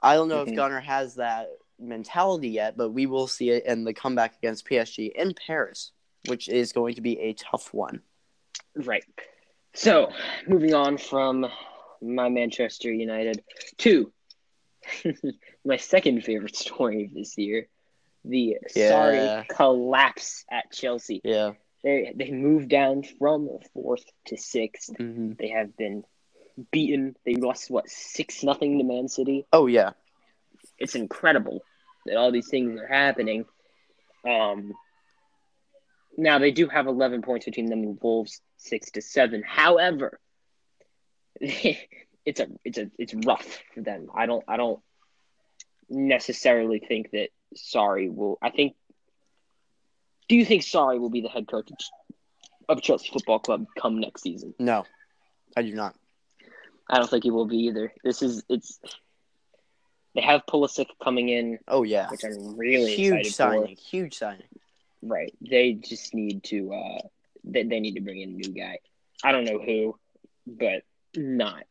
I don't know Mhm. if Gunnar has that mentality yet, but we will see it in the comeback against PSG in Paris, which is going to be a tough one. Right. So, moving on from my Manchester United to my second favorite story of this year, the Yeah. Sarri collapse at Chelsea. Yeah. They they moved down from fourth to sixth. hmm They have been beaten. They lost what six nothing to Man City. Oh yeah. It's incredible that all these things are happening. Um, now they do have eleven points between them and Wolves, six to seven. However, it's a it's a it's rough for them. I don't I don't necessarily think that Sarri will. I think. Do you think Sarri will be the head coach of Chelsea Football Club come next season? No, I do not. I don't think he will be either. This is it's. They have Pulisic coming in, Oh yeah. which I'm really Huge signing. Huge signing. Right. They just need to. uh they, they need to bring in a new guy. I don't know who, but not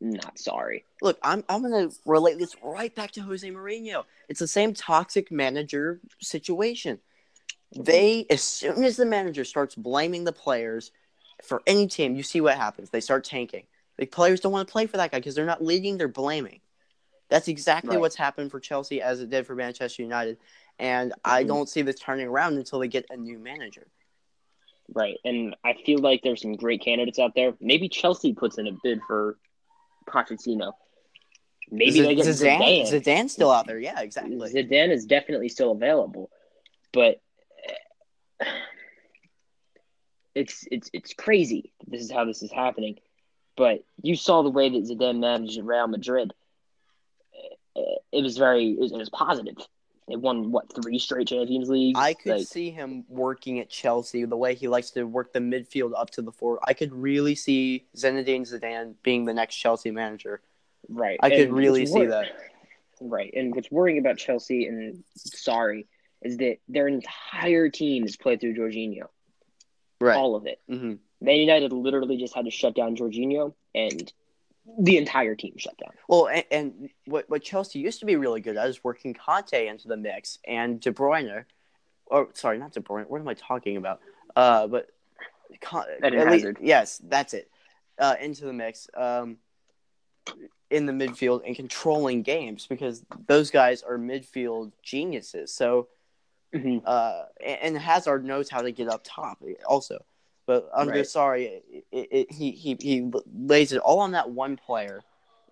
not Sarri. Look, I'm I'm gonna relate this right back to Jose Mourinho. It's the same toxic manager situation. They, as soon as the manager starts blaming the players for any team, you see what happens. They start tanking. The players don't want to play for that guy because they're not leading; they're blaming. That's exactly Right. what's happened for Chelsea as it did for Manchester United, and I Mhm. don't see this turning around until they get a new manager. Right. And I feel like there's some great candidates out there. Maybe Chelsea puts in a bid for Pochettino. Maybe Z- they get Zidane, Zidane. Zidane's still out there. Yeah, exactly. Zidane is definitely still available, but it's it's it's crazy. This is how this is happening. But you saw the way that Zidane managed Real Madrid. It was very it was, it was positive. They won what three straight Champions Leagues. I could Like, see him working at Chelsea the way he likes to work the midfield up to the four. I could really see Zinedine Zidane being the next Chelsea manager. right. I could And really see wor- that. Right. And what's worrying about Chelsea and Sarri is that their entire team is played through Jorginho. Right. All of it. hmm Man United literally just had to shut down Jorginho, and the entire team shut down. Well, and, and what what Chelsea used to be really good at is working Kante into the mix and De Bruyne, or sorry, not De Bruyne. What am I talking about? Uh, but Con- Eden least- yes, that's it. Uh, into the mix. Um, in the midfield and controlling games because those guys are midfield geniuses. So Mm-hmm. uh, and, and Hazard knows how to get up top also. But I'm Right. sorry, it, it, it, he, he he lays it all on that one player,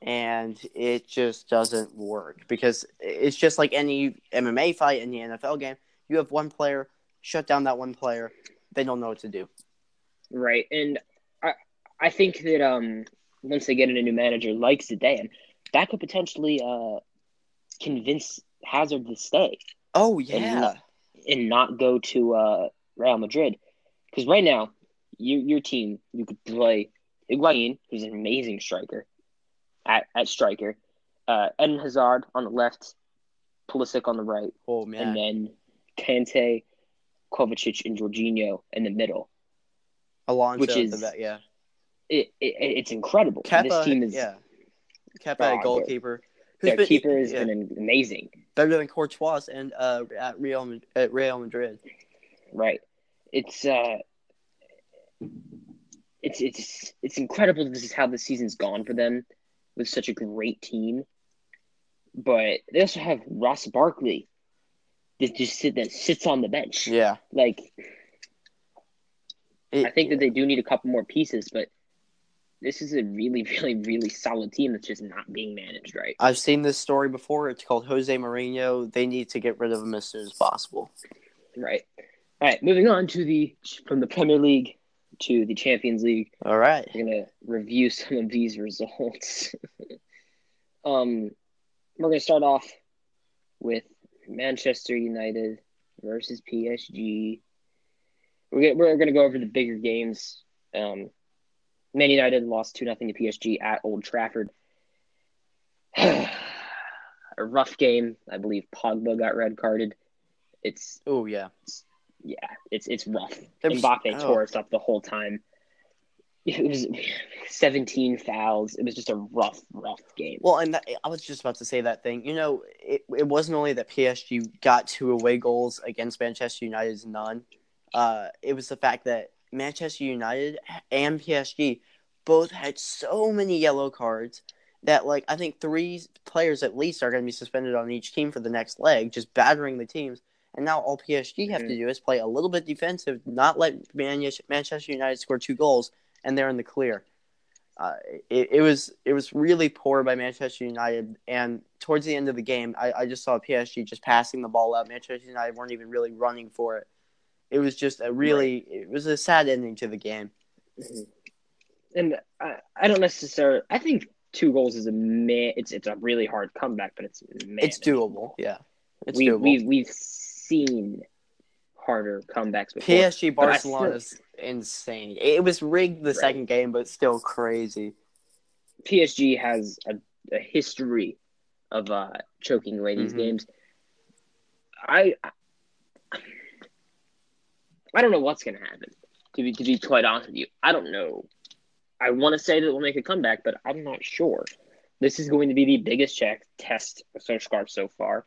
and it just doesn't work because it's just like any MMA fight in the NFL game. You have one player, shut down that one player, they don't know what to do. Right, and I I think that um once they get in a new manager like Zidane, that could potentially uh convince Hazard to stay Oh yeah, and not go to uh Real Madrid, because right now you your team you could play Higuain, who's an amazing striker, at at striker, uh Eden Hazard on the left, Pulisic on the right, oh man, and then Kante, Kovacic, and Jorginho in the middle. Alonso, which is- vet, yeah, It, it it's incredible. Kepa, this team is yeah, Kepa, Oh, goalkeeper. their been- keeper has yeah, been amazing. Better than Courtois and uh, at Real at Real Madrid. Right. It's uh it's it's it's incredible this is how the season's gone for them with such a great team. But they also have Ross Barkley that just sit that sits on the bench. Yeah, Like It- I think that they do need a couple more pieces, but this is a really, really, really solid team that's just not being managed right. I've seen this story before. It's called Jose Mourinho. They need to get rid of him as soon as possible. Right. All right. Moving on to the from the Premier League to the Champions League. All right. We're gonna review some of these results. um, we're gonna start off with Manchester United versus PSG. We're gonna, we're gonna go over the bigger games. Um, Man United lost two nothing to PSG at Old Trafford. A rough game. I believe Pogba got red carded. It's Oh yeah. yeah, it's it's rough. Was- Mbappe oh. tore us up the whole time. It was 17 fouls. It was just a rough, rough game. Well, and that, I was just about to say that thing. You know, it, it wasn't only that PSG got two away goals against Manchester United's none. Uh, it was the fact that Manchester United and PSG both had so many yellow cards that, like, I think three players at least are going to be suspended on each team for the next leg, just battering the teams. And now all PSG have to Mhm. do is play a little bit defensive, not let Man- Manchester United score two goals, and they're in the clear. Uh, it, it was it was really poor by Manchester United, and towards the end of the game, I, I just saw PSG just passing the ball out. Manchester United weren't even really running for it. It was just a really it was a sad ending to the game. Mhm. And I, I don't necessarily. I think two goals is a man. It's it's a really hard comeback, but it's man. It's doable, yeah. It's we doable. we we've seen harder comebacks before. PSG still- Barcelona is insane. It was rigged the Right. second game, but still crazy. PSG has a, a history of uh, choking away these Mhm. games. I I don't know what's going to happen. To be to be quite honest with you, I don't know. I want to say that we'll make a comeback, but I'm not sure. This is going to be the biggest check test of Solskjaer so far.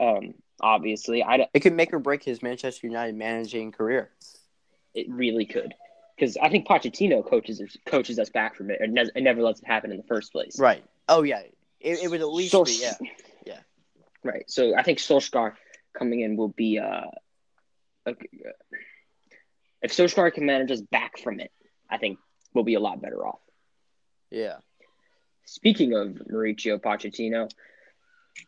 Um, obviously, I It could make or break his Manchester United managing career. it really could because I think Pochettino coaches coaches us back from it and, ne- never lets it happen in the first place. Right. Oh yeah. It, it would at least Sol- be yeah. Yeah. Right. So I think Solskjaer coming in will be uh, a, if Solskjaer can manage us back from it, I think we'll be a lot better off. Yeah. Speaking of Mauricio Pochettino,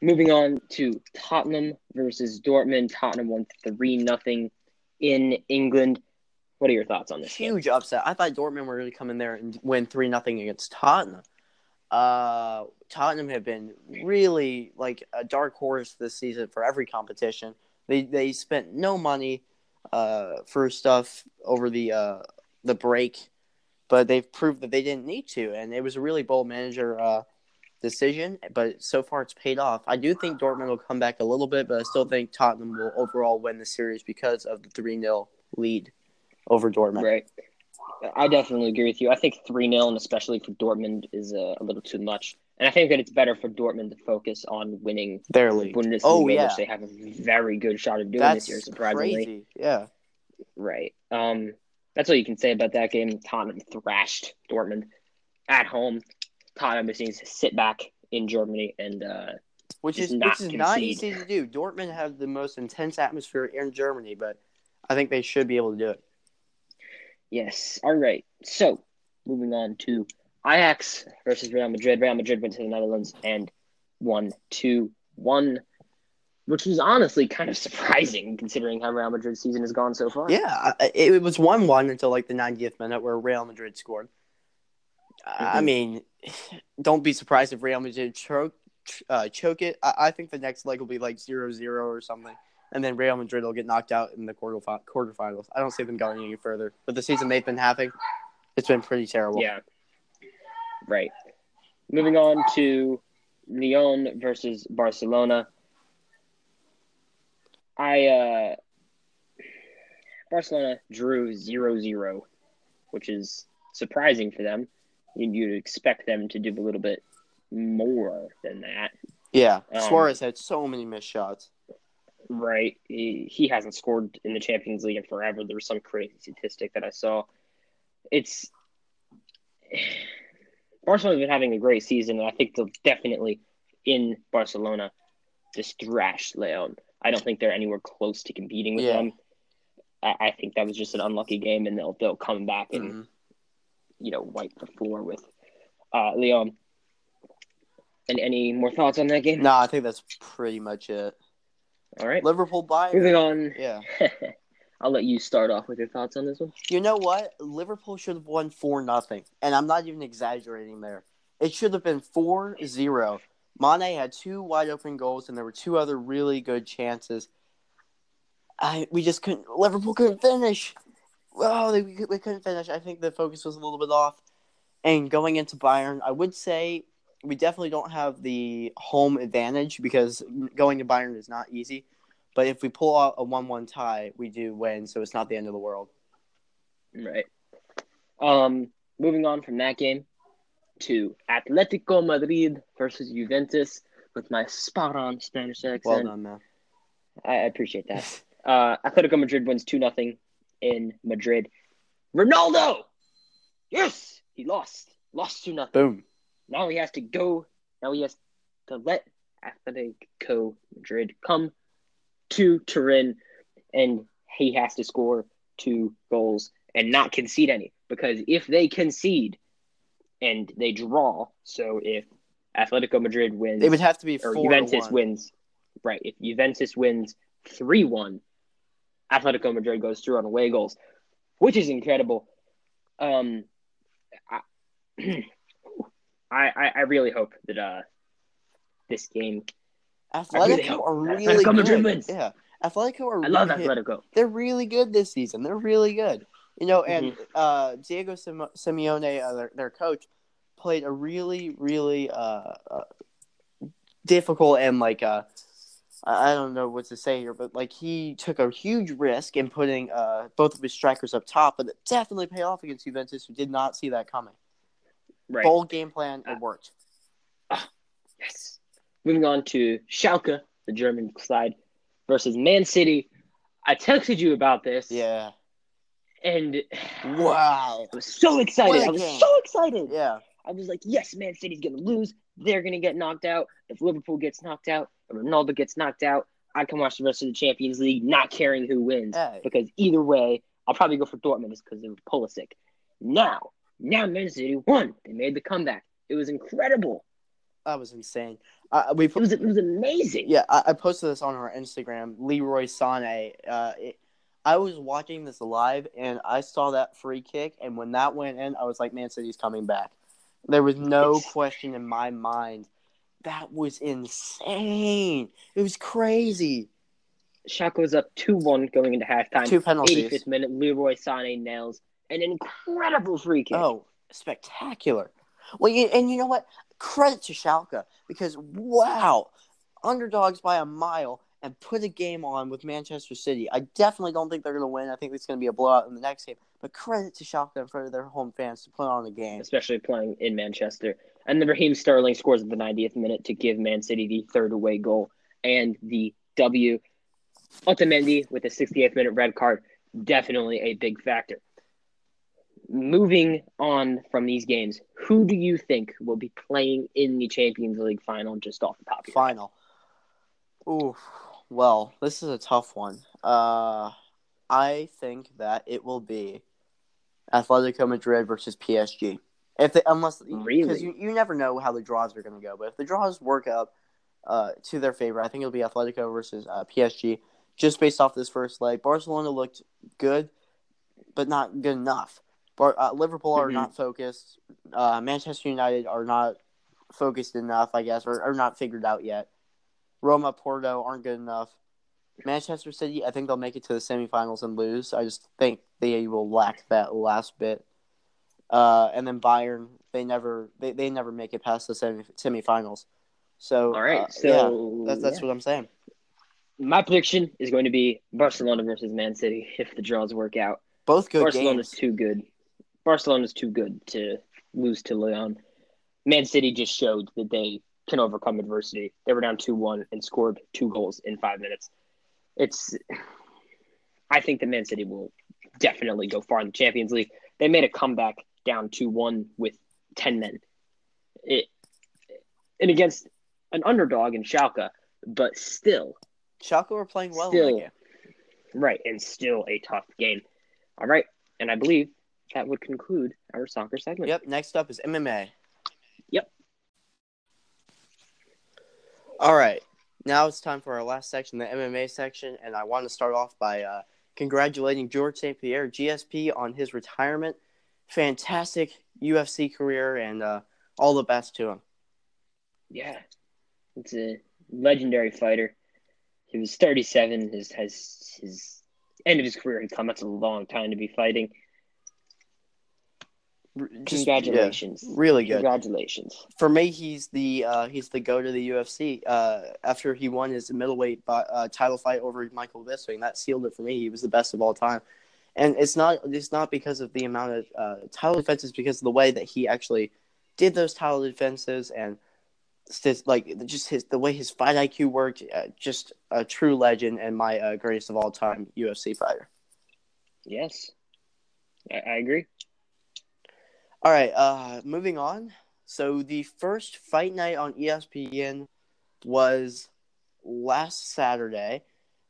moving on to Tottenham versus Dortmund. Tottenham won three nothing in England. What are your thoughts on this? game? Huge upset. I thought Dortmund were really come in there and win three nothing against Tottenham. Uh, Tottenham have been really like a dark horse this season for every competition. They they spent no money uh, for stuff over the uh, the break, but they've proved that they didn't need to, and it was a really bold manager uh, decision. But so far, it's paid off. I do think Dortmund will come back a little bit, but I still think Tottenham will overall win the series because of the three 0 lead over Dortmund. Right. I definitely agree with you. I think 3 0, and especially for Dortmund, is uh, a little too much. And I think that it's better for Dortmund to focus on winning Their league. Bundesliga, Oh, yeah. which they have a very good shot of doing That's this year, surprisingly. crazy. Yeah. Right. Um, that's all you can say about that game. Tottenham thrashed Dortmund at home. Tottenham just needs to sit back in Germany and uh, Which is not which is not easy to do. Dortmund have the most intense atmosphere in Germany, but I think they should be able to do it. yes. All right. So moving on to Ajax versus Real Madrid. Real Madrid went to the Netherlands and won two one, which was honestly kind of surprising considering how Real Madrid's season has gone so far. Yeah, it was one one until like the 90th minute where Real Madrid scored. I Mhm. mean, don't be surprised if Real Madrid choke uh, choke it. I-, I think the next leg will be like 0-0 or something, and then Real Madrid will get knocked out in the quarter quarterfinals. I don't see them going any further. But the season they've been having, it's been pretty terrible. Yeah. Right. Moving on to Lyon versus Barcelona. I uh Barcelona drew 0-0, which is surprising for them. You'd, expect them to do a little bit more than that, Yeah, Um, Suarez had so many missed shots. right? He, he hasn't scored in the Champions League in forever. There was some crazy statistic that I saw. It's Barcelona's been having a great season, and I think they'll definitely in Barcelona just thrash Lyon. I don't think they're anywhere close to competing with Yeah. them. I, I think that was just an unlucky game, and they'll they'll come back and Mhm. you know wipe the floor with uh, Lyon. And any more thoughts on that game? No, I think that's pretty much it. All right, Liverpool Bayern. moving on. Yeah. I'll let you start off with your thoughts on this one. You know what? Liverpool should have won 4 nothing, And I'm not even exaggerating there. It should have been 4 0. Mane had two wide open goals, and there were two other really good chances. I, we just couldn't, Liverpool couldn't finish. Oh, they, we couldn't finish. I think the focus was a little bit off. And going into Bayern, I would say we definitely don't have the home advantage because going to Bayern is not easy. But if we pull out a one-one tie, we do win, so it's not the end of the world. Right. Um, moving on from that game to Atletico Madrid versus Juventus with my spot-on Spanish accent. Well done, man. I, appreciate that. uh, Atletico Madrid wins two nothing in Madrid. Ronaldo, yes, he lost, lost two nothing. Boom. Now he has to go. Now he has to let Atletico Madrid come to Turin, and he has to score two goals and not concede any. Because if they concede and they draw, so if Atletico Madrid wins, it would have to be or Juventus wins, right? If Juventus wins three one, Atletico Madrid goes through on away goals, which is incredible. Um, I, I, I really hope that uh this game. Atletico really are really Atletico good. Wins. Yeah, Atletico are. I really, love Atletico. They're really good this season. They're really good. You know, and mm-hmm. uh, Diego Simeone, uh, their, their coach, played a really, really uh, uh, difficult and like uh, I don't know what to say here, but like he took a huge risk in putting uh, both of his strikers up top, but it definitely paid off against Juventus, who did not see that coming. Right. Bold game plan. It worked. Uh, yes. Moving on to Schalke, the German side, versus Man City. I texted you about this. Yeah. And wow, I was so excited. I was game. so excited. Yeah. I was like, yes, Man City's gonna lose. They're gonna get knocked out. If Liverpool gets knocked out, if Ronaldo gets knocked out, I can watch the rest of the Champions League, not caring who wins. Hey. Because either way, I'll probably go for Dortmund because of Pulisic. Now, now Man City won. They made the comeback. It was incredible. That was insane. Uh, we it was it was amazing. Yeah, I, I, posted this on our Instagram. Leroy Sané. Uh, it, I was watching this live and I saw that free kick, and when that went in, I was like, "Man City's coming back." There was no question in my mind. That was insane. It was crazy. Schalke was up two one going into halftime. Two penalties. 85th minute. Leroy Sané nails an incredible free kick. Oh, spectacular. Well, you, and you know what? Credit to Schalke because wow, underdogs by a mile and put a game on with Manchester City. I definitely don't think they're going to win. I think it's going to be a blowout in the next game. But credit to Schalke in front of their home fans to put on a game, especially playing in Manchester. And then Raheem Sterling scores at the 90th minute to give Man City the third away goal and the W. Otamendi with a 68th minute red card, definitely a big factor moving on from these games, who do you think will be playing in the Champions League final just off the top of Final. Ooh, well, this is a tough one. Uh, I think that it will be Atletico Madrid versus PSG. If they, unless really, because you, you never know how the draws are going to go, but if the draws work out uh, to their favor, I think it'll be Atletico versus uh, PSG. Just based off this first leg, Barcelona looked good, but not good enough. But uh, Liverpool are mm-hmm. not focused. Uh, Manchester United are not focused enough, I guess, or are not figured out yet. Roma, Porto aren't good enough. Manchester City, I think they'll make it to the semifinals and lose. I just think they will lack that last bit. Uh, and then Bayern, they never they, they never make it past the semi semifinals. So all right, uh, so yeah, that's that's yeah. what I'm saying. My prediction is going to be Barcelona versus Man City if the draws work out. Both good. Barcelona's games. too good. Barcelona's too good to lose to Lyon. Man City just showed that they can overcome adversity. They were down 2 1 and scored two goals in five minutes. It's, I think that Man City will definitely go far in the Champions League. They made a comeback down 2 1 with 10 men. It, and against an underdog in Schalke, but still. Schalke were playing well still, Right, and still a tough game. All right, and I believe that would conclude our soccer segment. Yep. Next up is MMA. Yep. All right. Now it's time for our last section, the MMA section, and I want to start off by uh, congratulating George St. Pierre, GSP, on his retirement. Fantastic UFC career, and uh, all the best to him. Yeah, it's a legendary fighter. He was 37. His has his end of his career had come. That's a long time to be fighting. Just- Congratulations, yeah, really good. Congratulations. For me, he's the uh, he's the go to the UFC. Uh, after he won his middleweight uh, title fight over Michael Bisping, that sealed it for me. He was the best of all time, and it's not it's not because of the amount of uh, title defenses, because of the way that he actually did those title defenses and like just his the way his fight IQ worked. Uh, just a true legend and my uh, greatest of all time UFC fighter. Yes, I, I agree. All right, uh, moving on. So the first fight night on ESPN was last Saturday,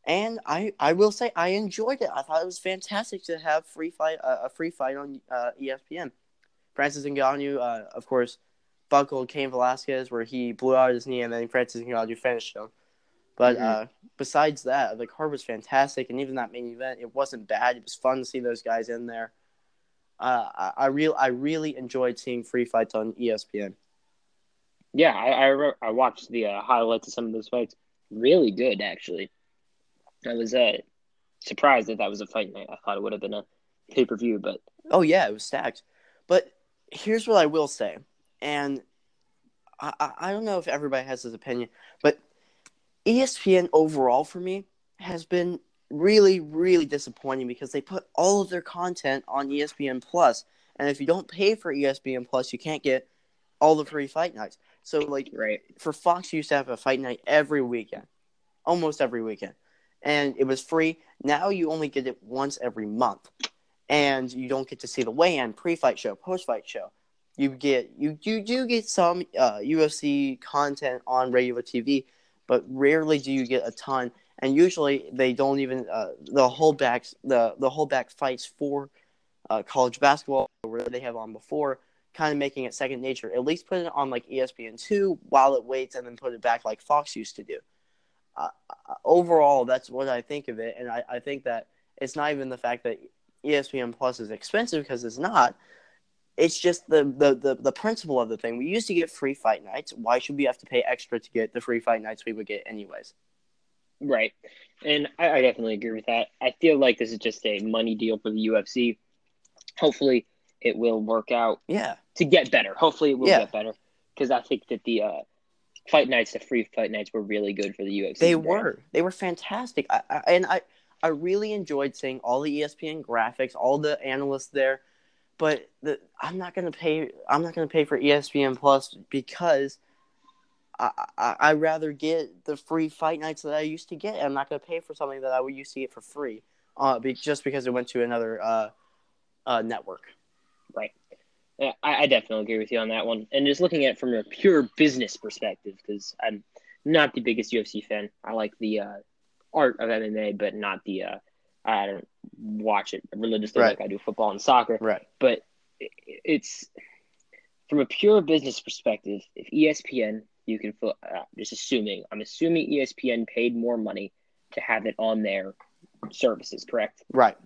and I I will say I enjoyed it. I thought it was fantastic to have free fight uh, a free fight on uh, ESPN. Francis Ngannou, uh, of course, buckled Cain Velasquez where he blew out his knee, and then Francis Ngannou finished him. But Mhm. uh, besides that, the card was fantastic, and even that main event, it wasn't bad. It was fun to see those guys in there. Uh, I, I real I really enjoyed seeing free fights on ESPN. Yeah, I I, re- I watched the uh, highlights of some of those fights. Really good, actually. I was uh, surprised that that was a fight night. I thought it would have been a pay per view, but Oh yeah, it was stacked. But here's what I will say, and I, I, I don't know if everybody has this opinion, but ESPN overall for me has been really, really disappointing because they put all of their content on ESPN Plus, and if you don't pay for ESPN Plus, you can't get all the free fight nights. So like right. for Fox, you used to have a fight night every weekend, almost every weekend, and it was free. Now you only get it once every month, and you don't get to see the weigh-in, pre-fight show, post-fight show. You get you you do get some uh, UFC content on regular TV, but rarely do you get a ton. And usually they don't even uh, the holdbacks the the holdback fights for uh, college basketball where they have on before kind of making it second nature. At least put it on like ESPN two while it waits, and then put it back like Fox used to do. Uh, uh, overall, that's what I think of it, and I, I think that it's not even the fact that ESPN Plus is expensive because it's not. It's just the, the, the, the principle of the thing. We used to get free fight nights. Why should we have to pay extra to get the free fight nights we would get anyways? Right. And I, I definitely agree with that. I feel like this is just a money deal for the UFC. Hopefully, it will work out Yeah, to get better. Hopefully, it will Yeah. get better because I think that the uh, fight nights, the free fight nights, were really good for the UFC. they brand. were. They were fantastic. I, I, and I, I really enjoyed seeing all the ESPN graphics, all the analysts there. But the, I'm not gonna pay. I'm not gonna pay for ESPN Plus because I, I I rather get the free fight nights that I used to get. I'm not gonna pay for something that I would used to get for free, uh, be, just because it went to another uh, uh, network. Right. Yeah, I, I definitely agree with you on that one. And just looking at it from a pure business perspective, because I'm not the biggest UFC fan. I like the uh, art of MMA, but not the. Uh, I don't watch it religiously Right. like I do football and soccer. Right. But it, it's from a pure business perspective. If ESPN, you can feel, uh, just assuming, I'm assuming ESPN paid more money to have it on their services, correct? Right.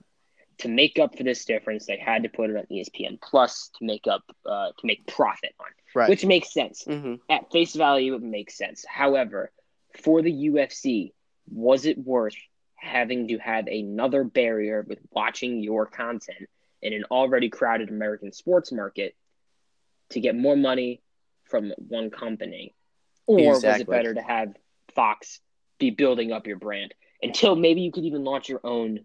to make up for this difference, they had to put it on ESPN Plus to make up uh, to make profit on, Right. which makes sense hmm at face value. It makes sense. However, for the UFC, was it worth having to have another barrier with watching your content in an already crowded American sports market to get more money from one company, or was it better to have Fox be building up your brand until maybe you could even launch your own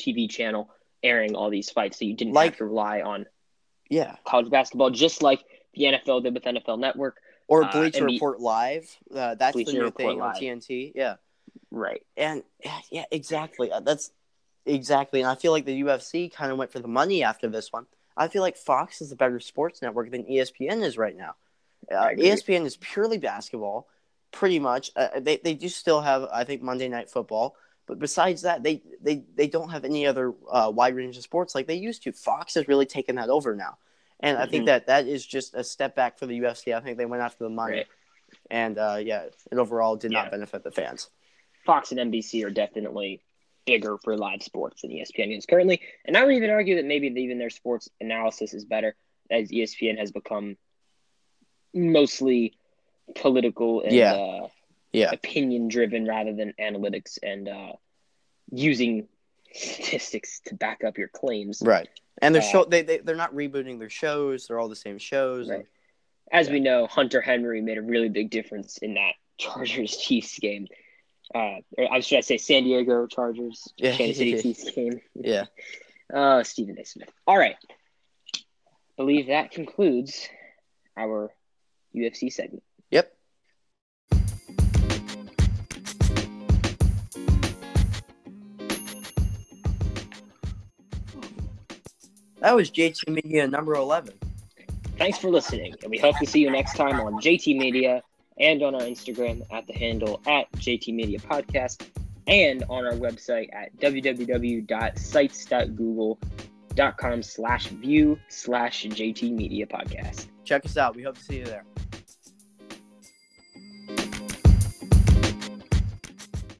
TV channel airing all these fights so you didn't Like- have to rely on Yeah. college basketball, just like the NFL did with NFL Network. Or Uh, Bleacher the- Report Live. Uh, that's Bleacher the new Report thing on TNT. Yeah. Right. And yeah, exactly. Uh, That's exactly. And I feel like the UFC kind of went for the money after this one. I feel like Fox is a better sports network than ESPN is right now. Uh. ESPN is purely basketball, pretty much. Uh, they they do still have, I think, Monday Night Football, but besides that, they they they don't have any other uh, wide range of sports like they used to. Fox has really taken that over now, and I think Mhm. that that is just a step back for the UFC. I think they went after the money, Right. and uh, yeah, it overall did Yeah. not benefit the fans. Fox and NBC are definitely bigger for live sports than ESPN is currently. And I would even argue that maybe even their sports analysis is better as ESPN has become mostly political and Yeah. uh, Yeah. opinion driven rather than analytics and uh, using statistics to back up your claims. Right. And they're Uh, show they, they they're not rebooting their shows. They're all the same shows. Right. and- As Yeah. we know, Hunter Henry made a really big difference in that Chargers Chiefs game. Uh, or I should I say San Diego Chargers Yeah. Kansas City Chiefs game. yeah. Uh, Stephen A. Smith. All right. believe that concludes our UFC segment. Yep. That was JT Media number 11. Thanks for listening, and we hope to see you next time on JT Media and on our Instagram at the handle at JT Media Podcast and on our website at www.sites.google.com slash view slash JT Media Podcast. Check us out. We hope to see you there.